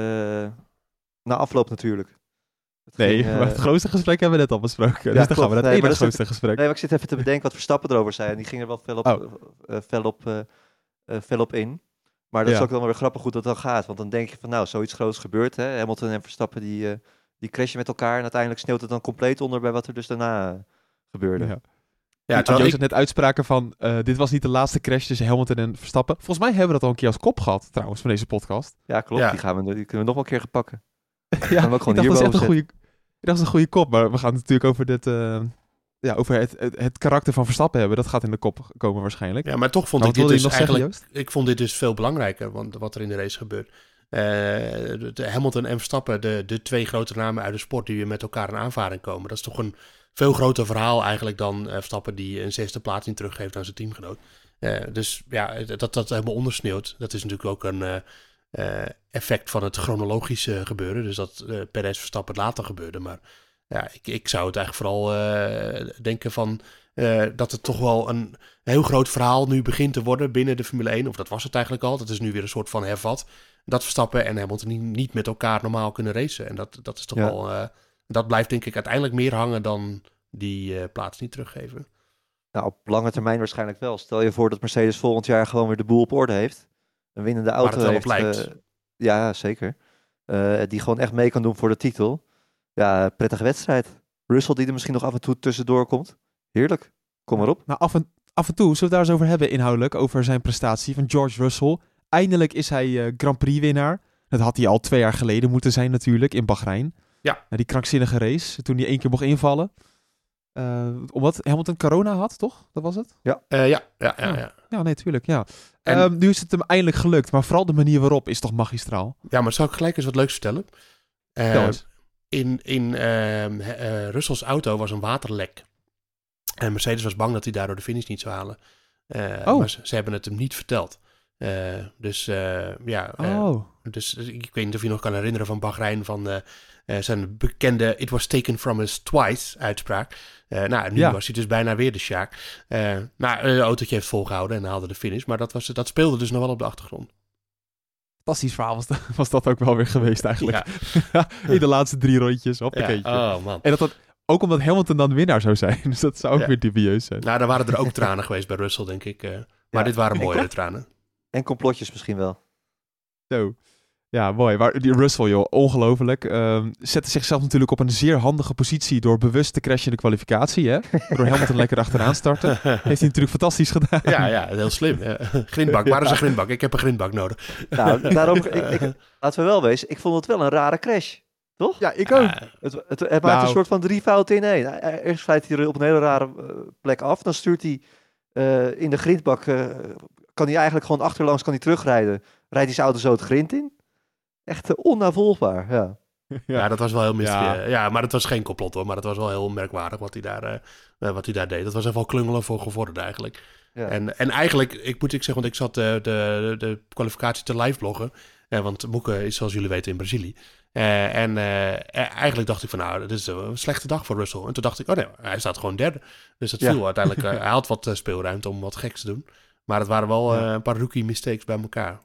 na afloop natuurlijk. Het Nee, ging, maar eh, het grootste gesprek hebben we net al besproken. dus dan gaan we naar Nee, het ene is- grootste gesprek. Nee, maar ik zit even te bedenken wat Verstappen erover zei. En die ging er wel fel op, Oh. eh, eh, fel op, eh, eh, fel op in. Maar dat Ja. is ook wel weer grappig hoe dat dan gaat. Want dan denk je van nou, zoiets groots gebeurt. Hè? Hamilton en Verstappen die, eh, die crashen met elkaar. En uiteindelijk sneeuwt het dan compleet onder bij wat er dus daarna eh, gebeurde. Ja. Ja, terwijl Joost ik, had net uitspraken van, eh, dit was niet de laatste crash tussen Hamilton en Verstappen. Volgens mij hebben we dat al een keer als kop gehad, trouwens, van deze podcast. Ja, klopt. Ja. Die, gaan we, die kunnen we nog wel een keer gaan pakken. ja, Gaan we ook ik dacht, dat is echt een goede, ik dacht, dat is een goede kop, maar we gaan het natuurlijk over, dit, eh, ja, over het, het, het karakter van Verstappen hebben. Dat gaat in de kop komen waarschijnlijk. ja, maar toch vond Maar ik dit dus zeggen, eigenlijk... Ik vond dit dus veel belangrijker, want wat er in de race gebeurt. Eh, Hamilton en Verstappen, de, de twee grote namen uit de sport die weer met elkaar in aanvaring komen. Dat is toch een veel groter verhaal eigenlijk dan eh, Verstappen die een zesde plaats in teruggeeft aan zijn teamgenoot. Eh, dus ja, dat dat helemaal ondersneeuwt, dat is natuurlijk ook een effect van het chronologische gebeuren. Dus dat eh Perez Verstappen later gebeurde. Maar ja, ik, ik zou het eigenlijk vooral denken van dat het toch wel een heel groot verhaal nu begint te worden binnen de Formule 1. Of dat was het eigenlijk al. Dat is nu weer een soort van hervat. Dat Verstappen en Hamilton niet, niet met elkaar normaal kunnen racen. En dat, dat is toch Ja. wel... eh, dat blijft denk ik uiteindelijk meer hangen dan die eh, plaats niet teruggeven. Nou, op lange termijn waarschijnlijk wel. Stel je voor dat Mercedes volgend jaar gewoon weer de boel op orde heeft. Een winnende Waar auto het wel op heeft. lijkt. eh, ja, zeker. Eh, die gewoon echt mee kan doen voor de titel. Ja, prettige wedstrijd. Russell die er misschien nog af en toe tussendoor komt. Heerlijk. Kom maar op. Nou, af en, af en toe zullen we het daar eens over hebben inhoudelijk, over zijn prestatie van George Russell. Eindelijk is hij eh, Grand Prix winnaar. Dat had hij al twee jaar geleden moeten zijn natuurlijk, in Bahrein. Ja. Na die krankzinnige race, toen hij één keer mocht invallen. Eh, omdat Hamilton corona had, toch? Dat was het? Eh, ja, ja, ja, Ja. ja. Ja, nee, tuurlijk, ja. En- Ehm, nu is het hem eindelijk gelukt, maar vooral de manier waarop is toch magistraal. Ja, maar zal ik gelijk eens wat leuks vertellen? Eh, Vertel eens. in in ehm, eh, Russells auto was een waterlek. En Mercedes was bang dat hij daardoor de finish niet zou halen. Eh, Oh. Maar ze, ze hebben het hem niet verteld. Eh, dus eh, ja, eh, Oh, dus ik weet niet of je nog kan herinneren van Bahrein van zijn bekende It was taken from us twice uitspraak. Nou, nu Ja. was hij dus bijna weer de Sjaak. Nou, het autootje heeft volgehouden en haalde de finish. Maar dat, was, dat speelde dus nog wel op de achtergrond. fantastisch verhaal was, dat- was dat ook wel weer geweest eigenlijk. Ja, in de laatste drie rondjes, ja. Oh man. En dat dat, ook omdat Hamilton dan winnaar zou zijn. Dus dat zou ook Ja. weer dubieus zijn. Nou, daar waren er ook tranen geweest bij Russell, denk ik. maar Ja. dit waren mooiere tranen. En complotjes misschien wel. Zo. Ja, mooi. Maar die Russell, joh, ongelooflijk. Ehm, zette zichzelf natuurlijk op een zeer handige positie door bewust te crashen in de kwalificatie. Hè? Door Hamilton lekker achteraan starten. Heeft hij natuurlijk fantastisch gedaan. ja, ja, heel slim. Ja. Grindbak, waar is een grindbak? Ik heb een grindbak nodig. Nou, daarom, ik, ik, laten we wel wezen, ik vond het wel een rare crash. Toch? Ja, ik ook. Het, het, het maakt Nou. een soort van drie fouten in één. Hij- Eerst glijdt hij er op een hele rare eh, plek af. Dan stuurt hij eh, in de grindbak. eh, kan hij eigenlijk gewoon achterlangs kan hij terugrijden. Rijdt hij zijn auto zo het grind in. Echt eh, onnavolgbaar. Ja. ja. dat was wel heel mysterie. Ja. Ja. maar het was geen complot hoor. Maar het was wel heel merkwaardig wat hij daar, eh, eh, wat hij daar deed. Dat was even wel klungelen voor gevorderd eigenlijk. Ja. En, en eigenlijk, ik moet ik zeggen, want ik zat eh, de, de, de kwalificatie te live bloggen. Eh, want Moeke is zoals jullie weten in Brazilië. Eh, en eh, eh, eigenlijk dacht ik van nou, dit is een slechte dag voor Russell. En toen dacht ik, oh nee, hij staat gewoon derde. Dus dat Ja. viel uiteindelijk. eh, hij had wat eh, speelruimte om wat geks te doen. Maar het waren wel Ja. eh, een paar rookie mistakes bij elkaar.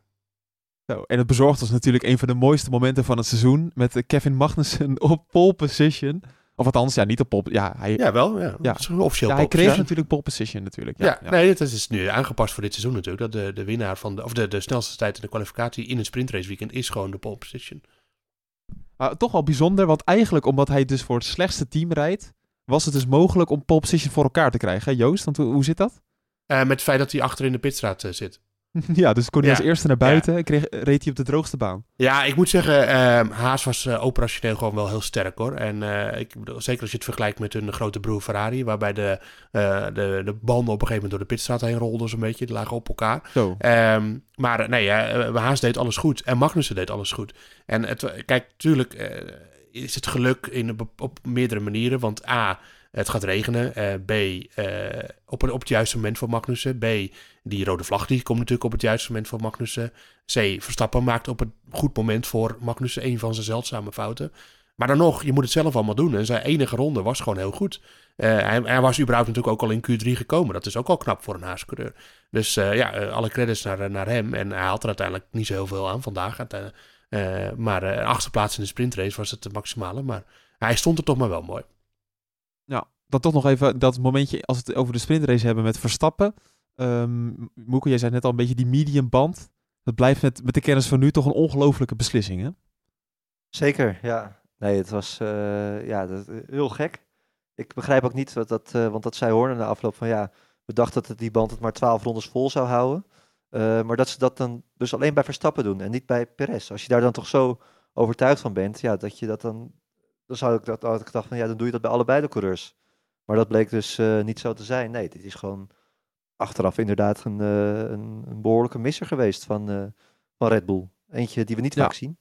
Zo, en het bezorgd ons natuurlijk een van de mooiste momenten van het seizoen. Met eh, Kevin Magnussen op pole position. Of althans, ja, niet op pole. Ja, hij, Ja, wel. Ja. Ja. Officieel hij kreeg position. natuurlijk pole position natuurlijk. Ja, nee, het is nu aangepast voor dit seizoen natuurlijk. Dat de, de winnaar van de, of de, de snelste tijd in de kwalificatie in een sprintrace weekend is gewoon de pole position. Maar toch wel bijzonder, want eigenlijk omdat hij dus voor het slechtste team rijdt, was het dus mogelijk om pole position voor elkaar te krijgen. Hè, Joost, want hoe, hoe zit dat? Eh, met het feit dat hij achter in de pitstraat eh, zit. ja, dus kon hij Ja. als eerste naar buiten en kreeg, reed hij op de droogste baan. Ja, ik moet zeggen, ehm, Haas was eh, operationeel gewoon wel heel sterk hoor. En ik zeker als je het vergelijkt met hun grote broer Ferrari, waarbij de, de, de banden op een gegeven moment door de pitstraat heen rolden zo'n beetje. Die lagen op elkaar. Zo. Ehm, maar nee, Haas deed alles goed. En Magnussen deed alles goed. En het, kijk, tuurlijk is het geluk in, op, op meerdere manieren. Want A, het gaat regenen. Eh, B, eh, op, het juiste moment voor Magnussen. B, die rode vlag die komt natuurlijk op het juiste moment voor Magnussen. C, Verstappen maakt op een goed moment voor Magnussen een van zijn zeldzame fouten. Maar dan nog, je moet het zelf allemaal doen. En zijn enige ronde was gewoon heel goed. Eh, hij, hij was überhaupt natuurlijk ook al in Q3 gekomen. Dat is ook al knap voor een Haas-coureur. Dus ja, alle credits naar, naar hem. En hij had er uiteindelijk niet zo heel veel aan vandaag. Maar eh, achtste plaats in de sprintrace was het maximale. Maar hij stond er toch maar wel mooi. Ja, dan toch nog even dat momentje als we het over de sprintrace hebben met Verstappen. Um, jij zei net al een beetje die medium band. Dat blijft met, met de kennis van nu toch een ongelofelijke beslissing, hè? Zeker, ja. Nee, het was uh, ja, dat, heel gek. Ik begrijp ook niet, dat, dat, uh, want dat zei Horner na afloop van ja, we dachten dat die band het maar 12 rondes vol zou houden. Maar dat ze dat dan dus alleen bij Verstappen doen en niet bij Perez. Als je daar dan toch zo overtuigd van bent, ja, dat je dat dan, dan zou ik dat had ik gedacht van ja, dan doe je dat bij allebei de coureurs. Maar dat bleek dus uh, niet zo te zijn. Nee, dit is gewoon achteraf inderdaad een, uh, een, een, behoorlijke misser geweest van, uh, van Red Bull. Eentje die we niet ja. vaak zien.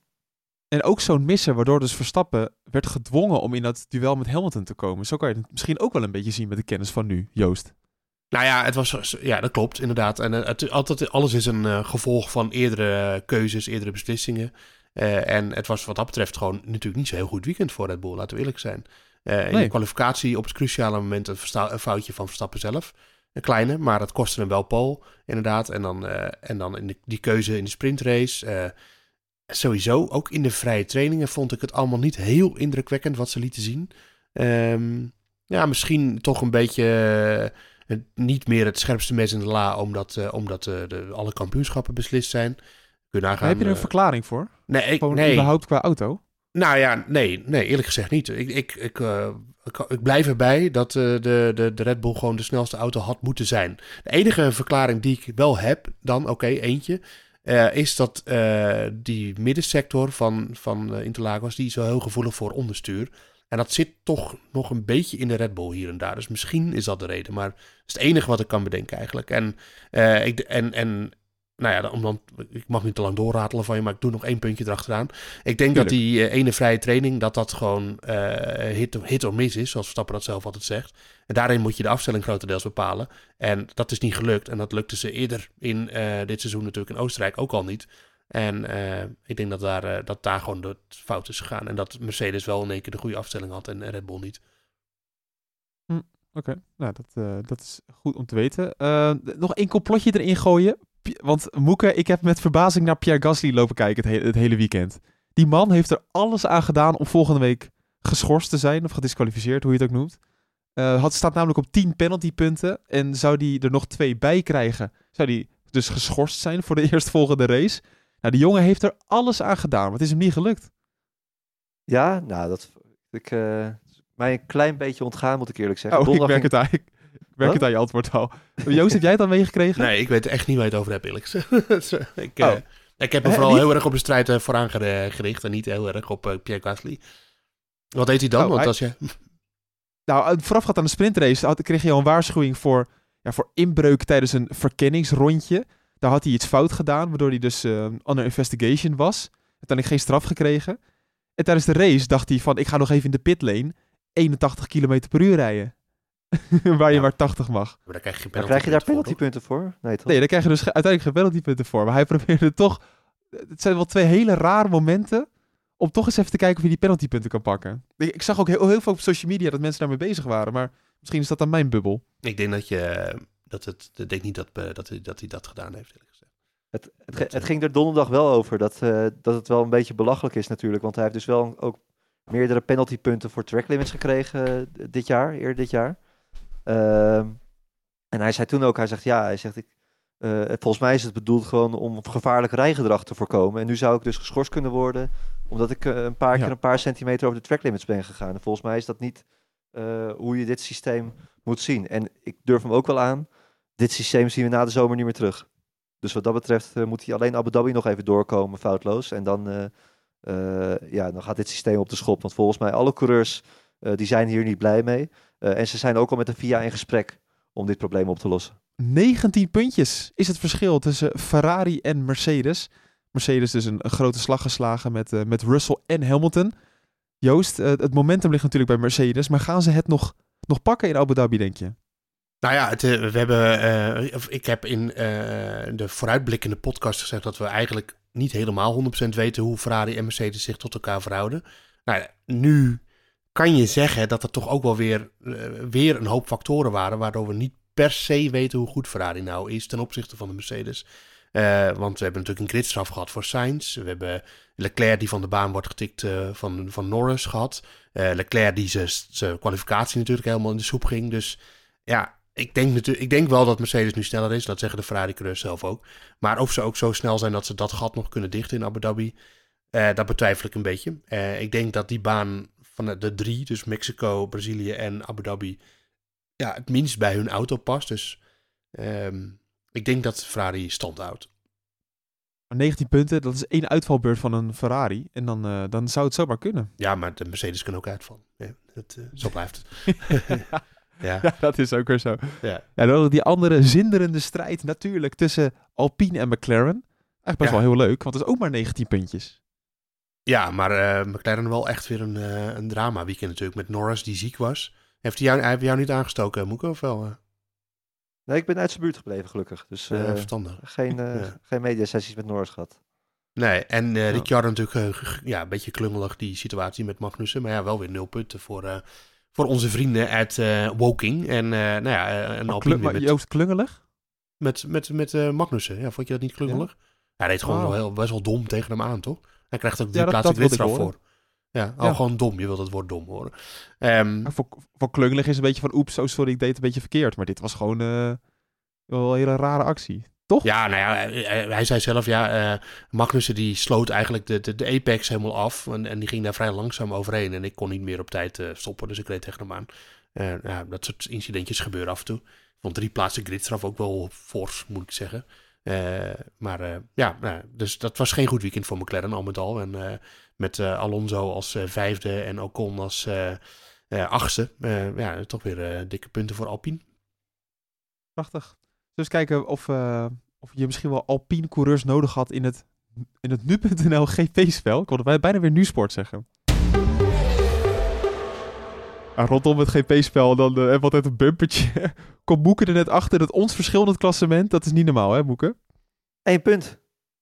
En ook zo'n misser, waardoor dus Verstappen werd gedwongen om in dat duel met Hamilton te komen. Zo kan je het misschien ook wel een beetje zien met de kennis van nu, Joost. Nou ja, het was, ja dat klopt inderdaad. En het, altijd, alles is een uh, gevolg van eerdere keuzes, eerdere beslissingen. Uh, en het was wat dat betreft gewoon natuurlijk niet zo heel goed weekend voor Red Bull, laten we eerlijk zijn. Uh, in nee. de kwalificatie op het cruciale moment een, een, foutje van Verstappen zelf. Een kleine, maar dat kostte hem wel pole, inderdaad. En dan, en dan in de, die keuze in de sprintrace sowieso, ook in de vrije trainingen vond ik het allemaal niet heel indrukwekkend wat ze lieten zien. Um, ja, misschien toch een beetje niet meer het scherpste mes in de la, omdat, omdat de, alle kampioenschappen beslist zijn. Kun je nagaan, heb je er een verklaring voor? Nee, ik, Gewoon nee. überhaupt qua auto? Nou ja, nee, nee eerlijk gezegd niet. Ik, ik, ik, ik, ik blijf erbij dat de, de, de Red Bull gewoon de snelste auto had moeten zijn. De enige verklaring die ik wel heb, dan oké, okay, eentje... Uh, is dat die middensector van, van Interlagos, die is wel heel gevoelig voor onderstuur. En dat zit toch nog een beetje in de Red Bull hier en daar. Dus misschien is dat de reden. Maar dat is het enige wat ik kan bedenken eigenlijk. En, ik, en, en nou ja, om dan, ik mag niet te lang doorratelen van je, maar ik doe nog één puntje erachteraan. Ik denk Tuurlijk. dat die ene vrije training, dat dat gewoon hit, hit of miss is, zoals Verstappen dat zelf altijd zegt. En daarin moet je de afstelling grotendeels bepalen. En dat is niet gelukt. En dat lukte ze eerder in uh, dit seizoen natuurlijk in Oostenrijk ook al niet. En uh, ik denk dat daar, uh, dat daar gewoon de fout is gegaan. En dat Mercedes wel in één keer de goede afstelling had en Red Bull niet. Hm, Oké, okay. nou dat, dat is goed om te weten. nog één complotje erin gooien. Want Moeke, ik heb met verbazing naar Pierre Gasly lopen kijken het, he het hele weekend. Die man heeft er alles aan gedaan om volgende week geschorst te zijn. Of gedisqualificeerd, hoe je het ook noemt. Uh, had, staat namelijk op 10 penaltypunten. En zou die er nog twee bij krijgen, zou die dus geschorst zijn voor de eerstvolgende race. Nou, die jongen heeft er alles aan gedaan, maar het is hem niet gelukt. Ja, nou, dat ik, uh, mij een klein beetje ontgaan, moet ik eerlijk zeggen. Oh, ik merk, het, aan, ik merk het aan je antwoord al. Joost, heb jij het dan meegekregen? Nee, ik weet echt niet waar je het over hebt, eerlijk gezegd. ik, uh, oh. ik heb me vooral heel erg op de strijd uh, vooraan gericht en niet heel erg op Pierre Gasly. Wat deed hij dan? Oh, Want hij... als je... Nou, voorafgaand aan de sprintrace had, kreeg je al een waarschuwing voor, ja, voor inbreuk tijdens een verkenningsrondje. Daar had hij iets fout gedaan, waardoor hij dus uh, under investigation was. Uiteindelijk geen straf gekregen. En tijdens de race dacht hij van, ik ga nog even in de pitlane 81 km per uur rijden. Waar je Ja. maar 80 mag. Maar dan krijg je, krijg je daar penaltypunten voor? Nee, toch? Nee, daar krijg je dus uiteindelijk geen penaltypunten voor. Maar hij probeerde toch... Het zijn wel twee hele rare momenten om toch eens even te kijken of je die penaltypunten kan pakken. Ik, ik zag ook heel, heel veel op social media dat mensen daarmee bezig waren. Maar misschien is dat aan mijn bubbel. Ik denk dat je... Dat het, ik denk niet dat, eh, dat, hij, dat hij dat gedaan heeft, eerlijk gezegd. Het, het, het ging er donderdag wel over dat, eh, dat het wel een beetje belachelijk is natuurlijk. Want hij heeft dus wel ook meerdere penaltypunten voor track limits gekregen eh, dit jaar, eerder dit jaar. Ehm, en hij zei toen ook, hij zegt ja, hij zegt ik, eh, volgens mij is het bedoeld gewoon om gevaarlijk rijgedrag te voorkomen. En nu zou ik dus geschorst kunnen worden omdat ik eh, een paar Ja. keer een paar centimeter over de track limits ben gegaan. En volgens mij is dat niet eh, hoe je dit systeem moet zien. En ik durf hem ook wel aan, dit systeem zien we na de zomer niet meer terug. Dus wat dat betreft moet hij alleen Abu Dhabi nog even doorkomen, foutloos. En dan, ja, dan gaat dit systeem op de schop. Want volgens mij alle coureurs die zijn hier niet blij mee. Eh, en ze zijn ook al met de FIA in gesprek om dit probleem op te lossen. 19 puntjes is het verschil tussen Ferrari en Mercedes. Mercedes dus een, een grote slag geslagen met, eh, met Russell en Hamilton. Joost, eh, het momentum ligt natuurlijk bij Mercedes. Maar gaan ze het nog, nog pakken in Abu Dhabi, denk je? Nou ja, het, we hebben, eh, ik heb in eh, de vooruitblikkende podcast gezegd dat we eigenlijk niet helemaal 100% weten hoe Ferrari en Mercedes zich tot elkaar verhouden. Nou, ja, nu kan je zeggen dat er toch ook wel weer, eh, weer een hoop factoren waren, waardoor we niet per se weten hoe goed Ferrari nou is ten opzichte van de Mercedes. want we hebben natuurlijk een gridstraf gehad voor Sainz. We hebben Leclerc die van de baan wordt getikt van, van Norris gehad. Leclerc die zijn kwalificatie natuurlijk helemaal in de soep ging. Dus ja, ik denk, natuurlijk, ik denk wel dat Mercedes nu sneller is. Dat zeggen de Ferrari-coureurs zelf ook. Maar of ze ook zo snel zijn dat ze dat gat nog kunnen dichten in Abu Dhabi, dat betwijfel ik een beetje. Ik denk dat die baan van de drie, dus Mexico, Brazilië en Abu Dhabi, ja, het minst bij hun auto past. Dus um, ik denk dat Ferrari stand houdt. 19 punten, dat is één uitvalbeurt van een Ferrari. En dan, uh, dan zou het zomaar kunnen. Ja, maar de Mercedes kan ook uitvallen. Ja, dat, zo blijft het. Ja. ja. dat is ook weer zo. Ja. ja, dan die andere zinderende strijd natuurlijk tussen Alpine en McLaren. Eigenlijk best wel heel leuk, want het is ook maar 19 puntjes. Ja, maar uh, McLaren wel echt weer een, uh, een drama weekend natuurlijk. Met Norris die ziek was. Heeft hij jou, hij jou niet aangestoken, Moeke, of wel? Uh? Nee, ik ben uit zijn buurt gebleven, gelukkig. Dus verstandig. Geen, ja. geen mediasessies met Norris gehad. Nee, en uh, Ricciardo natuurlijk ja, een beetje klungelig die situatie met Magnussen. Maar ja, wel weer nul punten voor, voor onze vrienden uit uh, Woking. En uh, nou ja, een Alpine met... Joost klungelig? Met, met, met uh, Magnussen. Ja, vond je dat niet klungelig? Ja, hij deed gewoon wel heel, best wel dom tegen hem aan, toch? Hij krijgt ook die ja, plaats gridstraf voor. Ja, al gewoon dom. Je wilt het woord dom horen. Um, voor, voor klungelig is een beetje van... Oeps, oh sorry, ik deed het een beetje verkeerd. Maar dit was gewoon wel een hele rare actie. Toch? Ja, nou ja, hij, zei zelf, ja, uh, Magnussen die sloot eigenlijk de, de, de apex helemaal af. En, en die ging daar vrij langzaam overheen. En ik kon niet meer op tijd uh, stoppen, dus ik reed tegen hem aan. Uh, ja, dat soort incidentjes gebeuren af en toe. Ik vond drie plaatsen gridstraf ook wel fors, moet ik zeggen. Maar ja, nou, dus dat was geen goed weekend voor McLaren al met al. En met Alonso als vijfde en Ocon als achtste. ja, toch weer dikke punten voor Alpine. Prachtig. Dus kijken of, of je misschien wel Alpine coureurs nodig had in het, in het nu.nl GP-spel. Ik wilde bijna weer nu-sport zeggen. Ah, rondom het GP-spel dan uh, hebben we altijd een bumpertje. Komt Moeke er net achter dat ons verschil in het klassement, dat is niet normaal hè Moeke? Eén punt.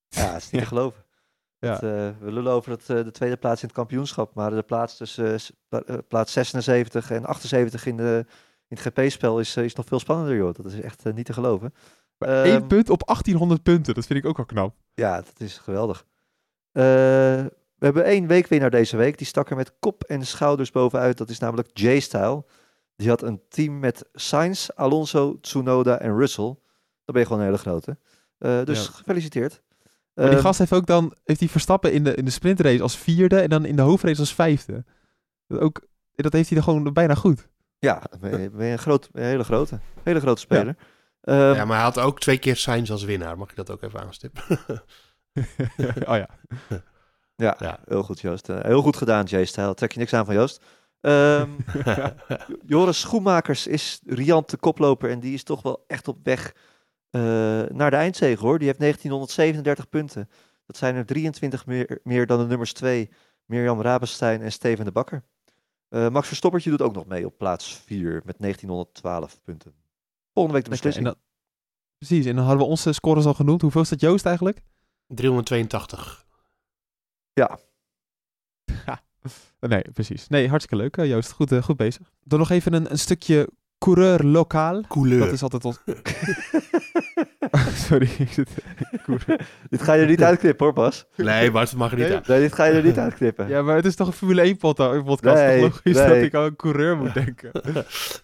Ja, dat is niet te geloven. Ja. Dat, uh, we lullen over het, uh, de tweede plaats in het kampioenschap, maar de plaats tussen uh, plaats 76 en 78 in de in het GP-spel is, is nog veel spannender, joh. Dat is echt niet te geloven. Maar um, punt op 1800 punten, dat vind ik ook wel knap. Ja, dat is geweldig. We hebben één weekwinnaar deze week. Die stak er met kop en schouders bovenuit. Dat is namelijk J-Style. Die had een team met Sainz, Alonso, Tsunoda en Russell. Dan ben je gewoon een hele grote. Uh, dus ja. gefeliciteerd. Maar die gast heeft ook dan heeft die Verstappen in de, in de sprintrace als vierde en dan in de hoofdrace als vijfde. Dat, ook, dat heeft hij dan gewoon bijna goed. Ja, ben je, ben je een, groot, een hele grote, hele grote speler. Ja. Um, ja, maar hij had ook twee keer Sainz als winnaar. Mag ik dat ook even aanstippen? oh ja. Ja. Ja, heel goed Joost. Uh, heel goed gedaan Jay-stijl. Trek je niks aan van Joost. Um, Joris Schoenmakers is riant de koploper en die is toch wel echt op weg uh, naar de eindzege hoor. Die heeft 1937 punten. Dat zijn er 23 meer, meer dan de nummers 2, Mirjam Rabenstein en Steven de Bakker. Uh, Max Verstoppertje doet ook nog mee op plaats 4 met 1912 punten. Volgende week de beslissing. Okay, en dan, precies, en dan hadden we onze scores al genoemd. Hoeveel is dat Joost eigenlijk? 382. Ja. nee, precies. Nee, hartstikke leuk uh, Joost. Goed, uh, goed bezig. Dan nog even een, een stukje coureur lokaal. Couleur. Dat is altijd ons... Sorry. dit ga je er niet uitknippen hoor, Bas. Nee, Bas, dat mag er niet nee, uit. Nee, dit ga je er niet uitknippen. Ja, maar het is toch een Formule 1 podcast. Nee, logisch nee. dat ik aan een coureur moet denken.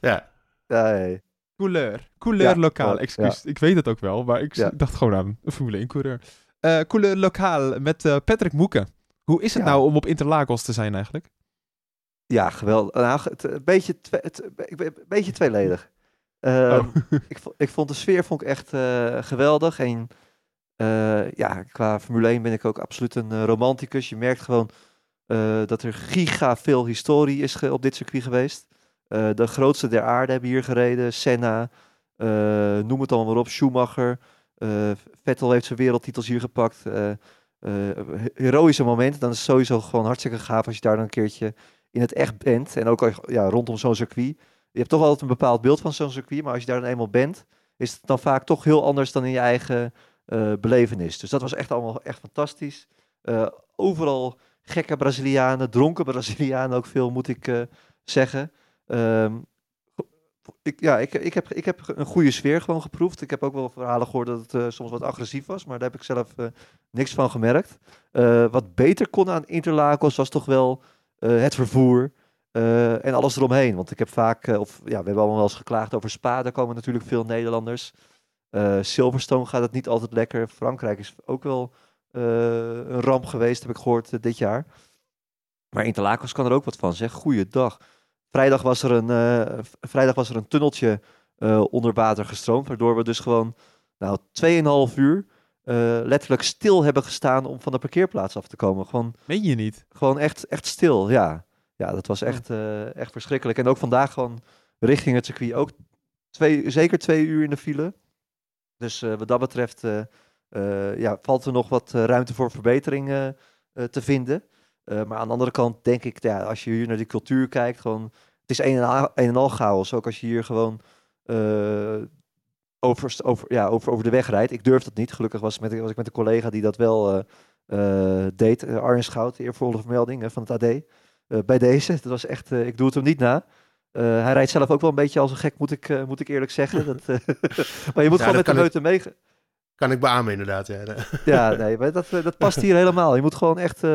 ja. Nee. Couleur. Couleur ja, lokaal. Excuus. Ja. Ik weet het ook wel, maar ik ja. dacht gewoon aan een Formule 1 coureur. Uh, couleur lokaal met uh, Patrick Moeken. Hoe is het nou om op Interlagos te zijn eigenlijk? Ja, geweldig. Nou, het, een, beetje het, een beetje tweeledig. Uh, oh. ik, ik, vond de sfeer vond ik echt uh, geweldig. En uh, ja, qua Formule 1 ben ik ook absoluut een romanticus. Je merkt gewoon dat er giga veel historie is op dit circuit geweest. de grootste der aarde hebben hier gereden. Senna, noem het allemaal maar op. Schumacher. Vettel heeft zijn wereldtitels hier gepakt. Heroïsche moment. Dan is het sowieso gewoon hartstikke gaaf als je daar dan een keertje in het echt bent. En ook ja, rondom zo'n circuit. Je hebt toch altijd een bepaald beeld van zo'n circuit. Maar als je daar dan eenmaal bent, is het dan vaak toch heel anders dan in je eigen uh, belevenis. Dus dat was echt allemaal echt fantastisch. Uh, overal gekke Brazilianen, dronken Brazilianen ook veel, moet ik zeggen. Um, ik, ja, ik, ik, heb, ik heb een goede sfeer gewoon geproefd. Ik heb ook wel verhalen gehoord dat het eh, soms wat agressief was, maar daar heb ik zelf eh, niks van gemerkt. Eh, wat beter kon aan Interlagos was toch wel het vervoer en alles eromheen. Want ik heb vaak, of ja, we hebben allemaal wel eens geklaagd over Spa, daar komen natuurlijk veel Nederlanders. Silverstone gaat het niet altijd lekker. Frankrijk is ook wel een ramp geweest, heb ik gehoord eh, dit jaar. Maar Interlagos kan er ook wat van, zeg. Goeiedag. Vrijdag was er een, eh, vrijdag was er een tunneltje eh, onder water gestroomd, waardoor we dus gewoon nou, 2,5 uur eh, letterlijk stil hebben gestaan om van de parkeerplaats af te komen. Gewoon, Meen je niet? gewoon echt, echt stil, ja. Ja, dat was echt, echt verschrikkelijk. En ook vandaag gewoon richting het circuit ook twee, zeker twee uur in de file. Dus wat dat betreft ja, valt er nog wat ruimte voor verbetering te vinden. Eh, maar aan de andere kant denk ik, ja, als je hier naar die cultuur kijkt, gewoon, het is een en, al, een en al chaos. Ook als je hier gewoon eh, over, over, ja, over, over de weg rijdt. Ik durf dat niet. Gelukkig was, met, was ik met een collega die dat wel eh, deed. Arjen Schout, de eervolle vermelding van het AD. Bij deze. Dat was echt, ik doe het hem niet na. Hij rijdt zelf ook wel een beetje als een gek, moet ik, moet ik eerlijk zeggen. Dat, maar je moet Ja, gewoon met de meute mee. Kan ik beamen inderdaad. Ja. Ja, nee, maar dat, eh, dat past hier helemaal. Je moet gewoon echt eh,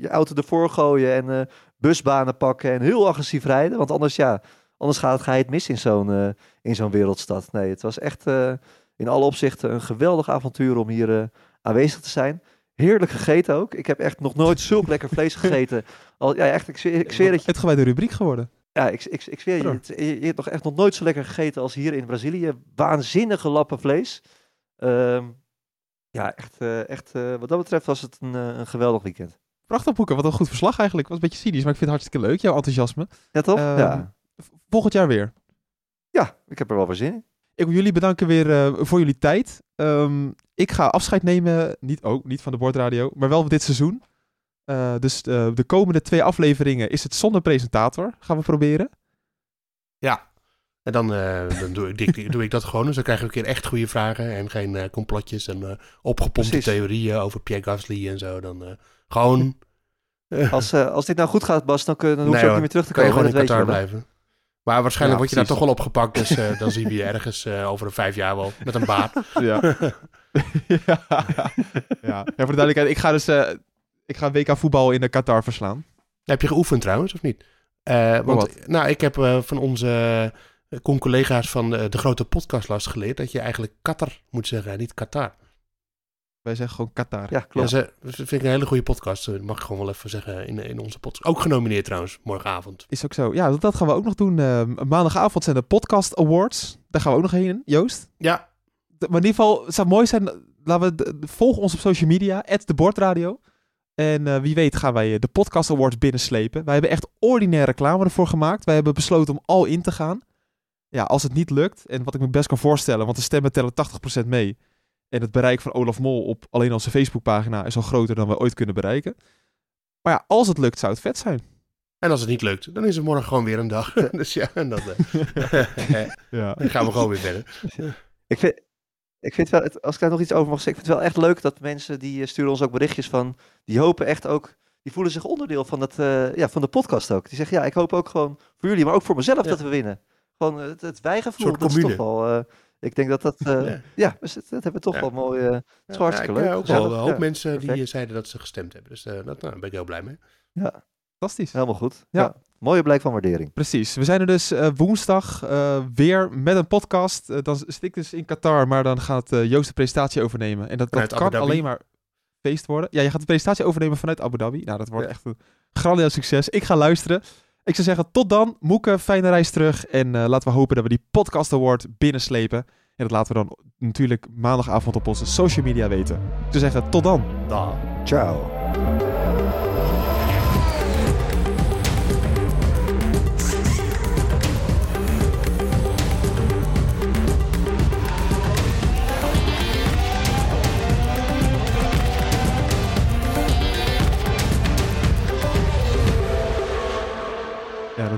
je auto ervoor gooien en eh, busbanen pakken en heel agressief rijden. Want anders, ja, anders gaat, ga je het mis in zo'n eh, in zo'n wereldstad. Nee, het was echt eh, in alle opzichten een geweldig avontuur om hier eh, aanwezig te zijn. Heerlijk gegeten ook. Ik heb echt nog nooit zulk lekker vlees gegeten. Al, ja, echt, ik zweer, ik zweer dat je... Het gewoon de rubriek geworden. Ja, ik, ik, ik zweer je, je, je hebt nog echt nog nooit zo lekker gegeten als hier in Brazilië. Waanzinnige lappen vlees. Ehm, ja, echt, eh, echt eh, wat dat betreft was het een, eh, een geweldig weekend. Prachtig boeken. Wat een goed verslag eigenlijk. Was een beetje cynisch, maar ik vind het hartstikke leuk. Jouw enthousiasme. Ja, toch? Ehm, ja. Volgend jaar weer. ja, ik heb er wel voor zin in. Ik wil jullie bedanken weer eh, voor jullie tijd. Ehm, ik ga afscheid nemen, niet, ook niet van de bordradio, maar wel dit seizoen. Eh, dus de komende twee afleveringen is het zonder presentator. Gaan we proberen. En dan, eh, dan doe, ik, doe ik dat gewoon. Dus dan krijgen we een keer echt goede vragen. En geen eh, complotjes en eh, opgepompte Precies. theorieën over Pierre Gasly en zo. Dan gewoon... Als, als dit nou goed gaat, Bas, dan, kun, dan hoef Nee, je ook hoor. niet meer terug te kan je komen. gewoon in Qatar wel, blijven. Maar waarschijnlijk Ja, word je daar toch wel opgepakt. Dus dan zien we je ergens over een vijf jaar wel. Met een baard. Ja. ja. ja. voor de duidelijkheid, ik ga dus ik ga WK voetbal in de Qatar verslaan. Heb je geoefend trouwens, of niet? Want, wat? Nou, ik heb van onze eh, con-collega's van de, de grote podcastlast geleerd... dat je eigenlijk Qatar moet zeggen en niet Qatar. Wij zeggen gewoon Qatar. Ja, Ja, klopt. ze, dat vind ik een hele goede podcast. Dat mag ik gewoon wel even zeggen in, in onze podcast. Ook genomineerd trouwens, morgenavond. Is ook zo. Ja, dat, dat gaan we ook nog doen. Eh, maandagavond zijn de Podcast Awards. Daar gaan we ook nog heen, Joost. Ja, De- maar in ieder geval, het zou mooi zijn. Laten we de- de- volg ons op social media, de Bordradio. En eh, wie weet gaan wij eh, de Podcast Awards binnenslepen. Wij hebben echt ordinaire reclame ervoor gemaakt. Wij hebben besloten om al in te gaan. Ja, als het niet lukt, en wat ik me best kan voorstellen, want de stemmen tellen 80% mee. En het bereik van Olaf Mol op alleen onze Facebookpagina is al groter dan we ooit kunnen bereiken. Maar ja, als het lukt, zou het vet zijn. en als het niet lukt, dan is er morgen gewoon weer een dag. dus ja, en dan, eh, Ja. dan gaan we gewoon weer verder. Ik vind, ik vind wel, het- als ik daar nog iets over mag zeggen, ik vind het wel echt leuk dat mensen die eh, sturen ons ook berichtjes van, die hopen echt ook, die voelen zich onderdeel van, het, eh, ja, van de podcast ook. Die zeggen, ja, ik hoop ook gewoon voor jullie, maar ook voor mezelf Ja. dat we winnen. Gewoon eh, het, het wijgevoel, is toch wel, eh, ik denk dat dat, eh, Ja. ja, dus dat, dat hebben we toch Ja. wel mooi, eh, het is wel hartstikke ja, ik, leuk. ook wel een hoop ja. mensen die perfect. zeiden dat ze gestemd hebben. Dus eh, dat, nou, daar ben ik heel blij mee. Ja, Fantastisch. helemaal goed. Ja. Ja. Mooie blijk van waardering. Precies. We zijn er dus eh, woensdag eh, weer met een podcast. Dan zit ik dus in Qatar, maar dan gaat Joost de presentatie overnemen. En dat, dat kan Dhabi. alleen maar feest worden. Ja, je gaat de presentatie overnemen vanuit Abu Dhabi. Nou, dat wordt Ja. echt een grandioos succes. Ik ga luisteren. Ik zou zeggen, tot dan. Moeke, fijne reis terug. En eh, laten we hopen dat we die podcast award binnenslepen. En dat laten we dan natuurlijk maandagavond op onze social media weten. Ik zou zeggen, tot dan. Dag. Ciao.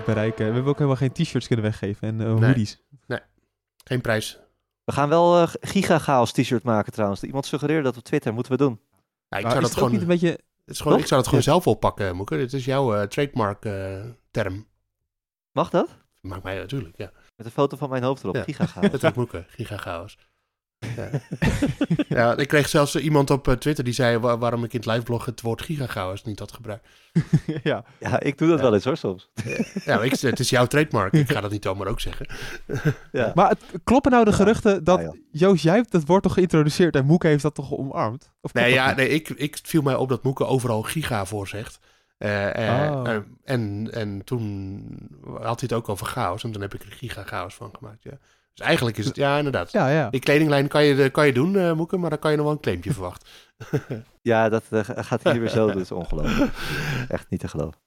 Bereiken. We hebben ook helemaal geen t-shirts kunnen weggeven en eh, Nee. hoodies. Geen prijs. We gaan wel eh Giga Chaos t-shirt maken trouwens. Iemand suggereerde dat op Twitter, moeten we doen. Ja, ik, zou dat gewoon, niet een beetje... het is gewoon, ik zou dat gewoon Ja. zelf oppakken, Moeke. Dit is jouw eh, trademark eh, term. Mag dat? Maakt mij natuurlijk, ja. Met een foto van mijn hoofd erop. Ja. Gigachaos. Dat is Moeke, gigagaos. Ja. ja, ik kreeg zelfs iemand op eh, Twitter die zei wa- waarom ik in het liveblog het woord gigagaos niet had gebruikt. ja. Ja, ik doe dat Ja. wel eens hoor soms. Ja, ik, het is jouw trademark. Ik ga dat niet zomaar ook zeggen. Ja. Maar het, kloppen nou de Ja. geruchten dat... Ja, joh. Joost, jij hebt dat woord toch geïntroduceerd en Moeke heeft dat toch omarmd? Of Nee, ja, niet? nee ik, ik viel mij op dat Moeke overal giga voor zegt. Eh, eh, Oh. en, en toen had hij het ook over chaos. En toen heb ik er giga chaos van gemaakt. Ja. Dus eigenlijk is het, ja, inderdaad. Ja, ja. Die kledinglijn kan je, kan je doen, eh Moeke, maar dan kan je nog wel een claimpje verwachten. Ja, dat eh, gaat hier weer zo. Dat is ongelooflijk. Echt niet te geloven.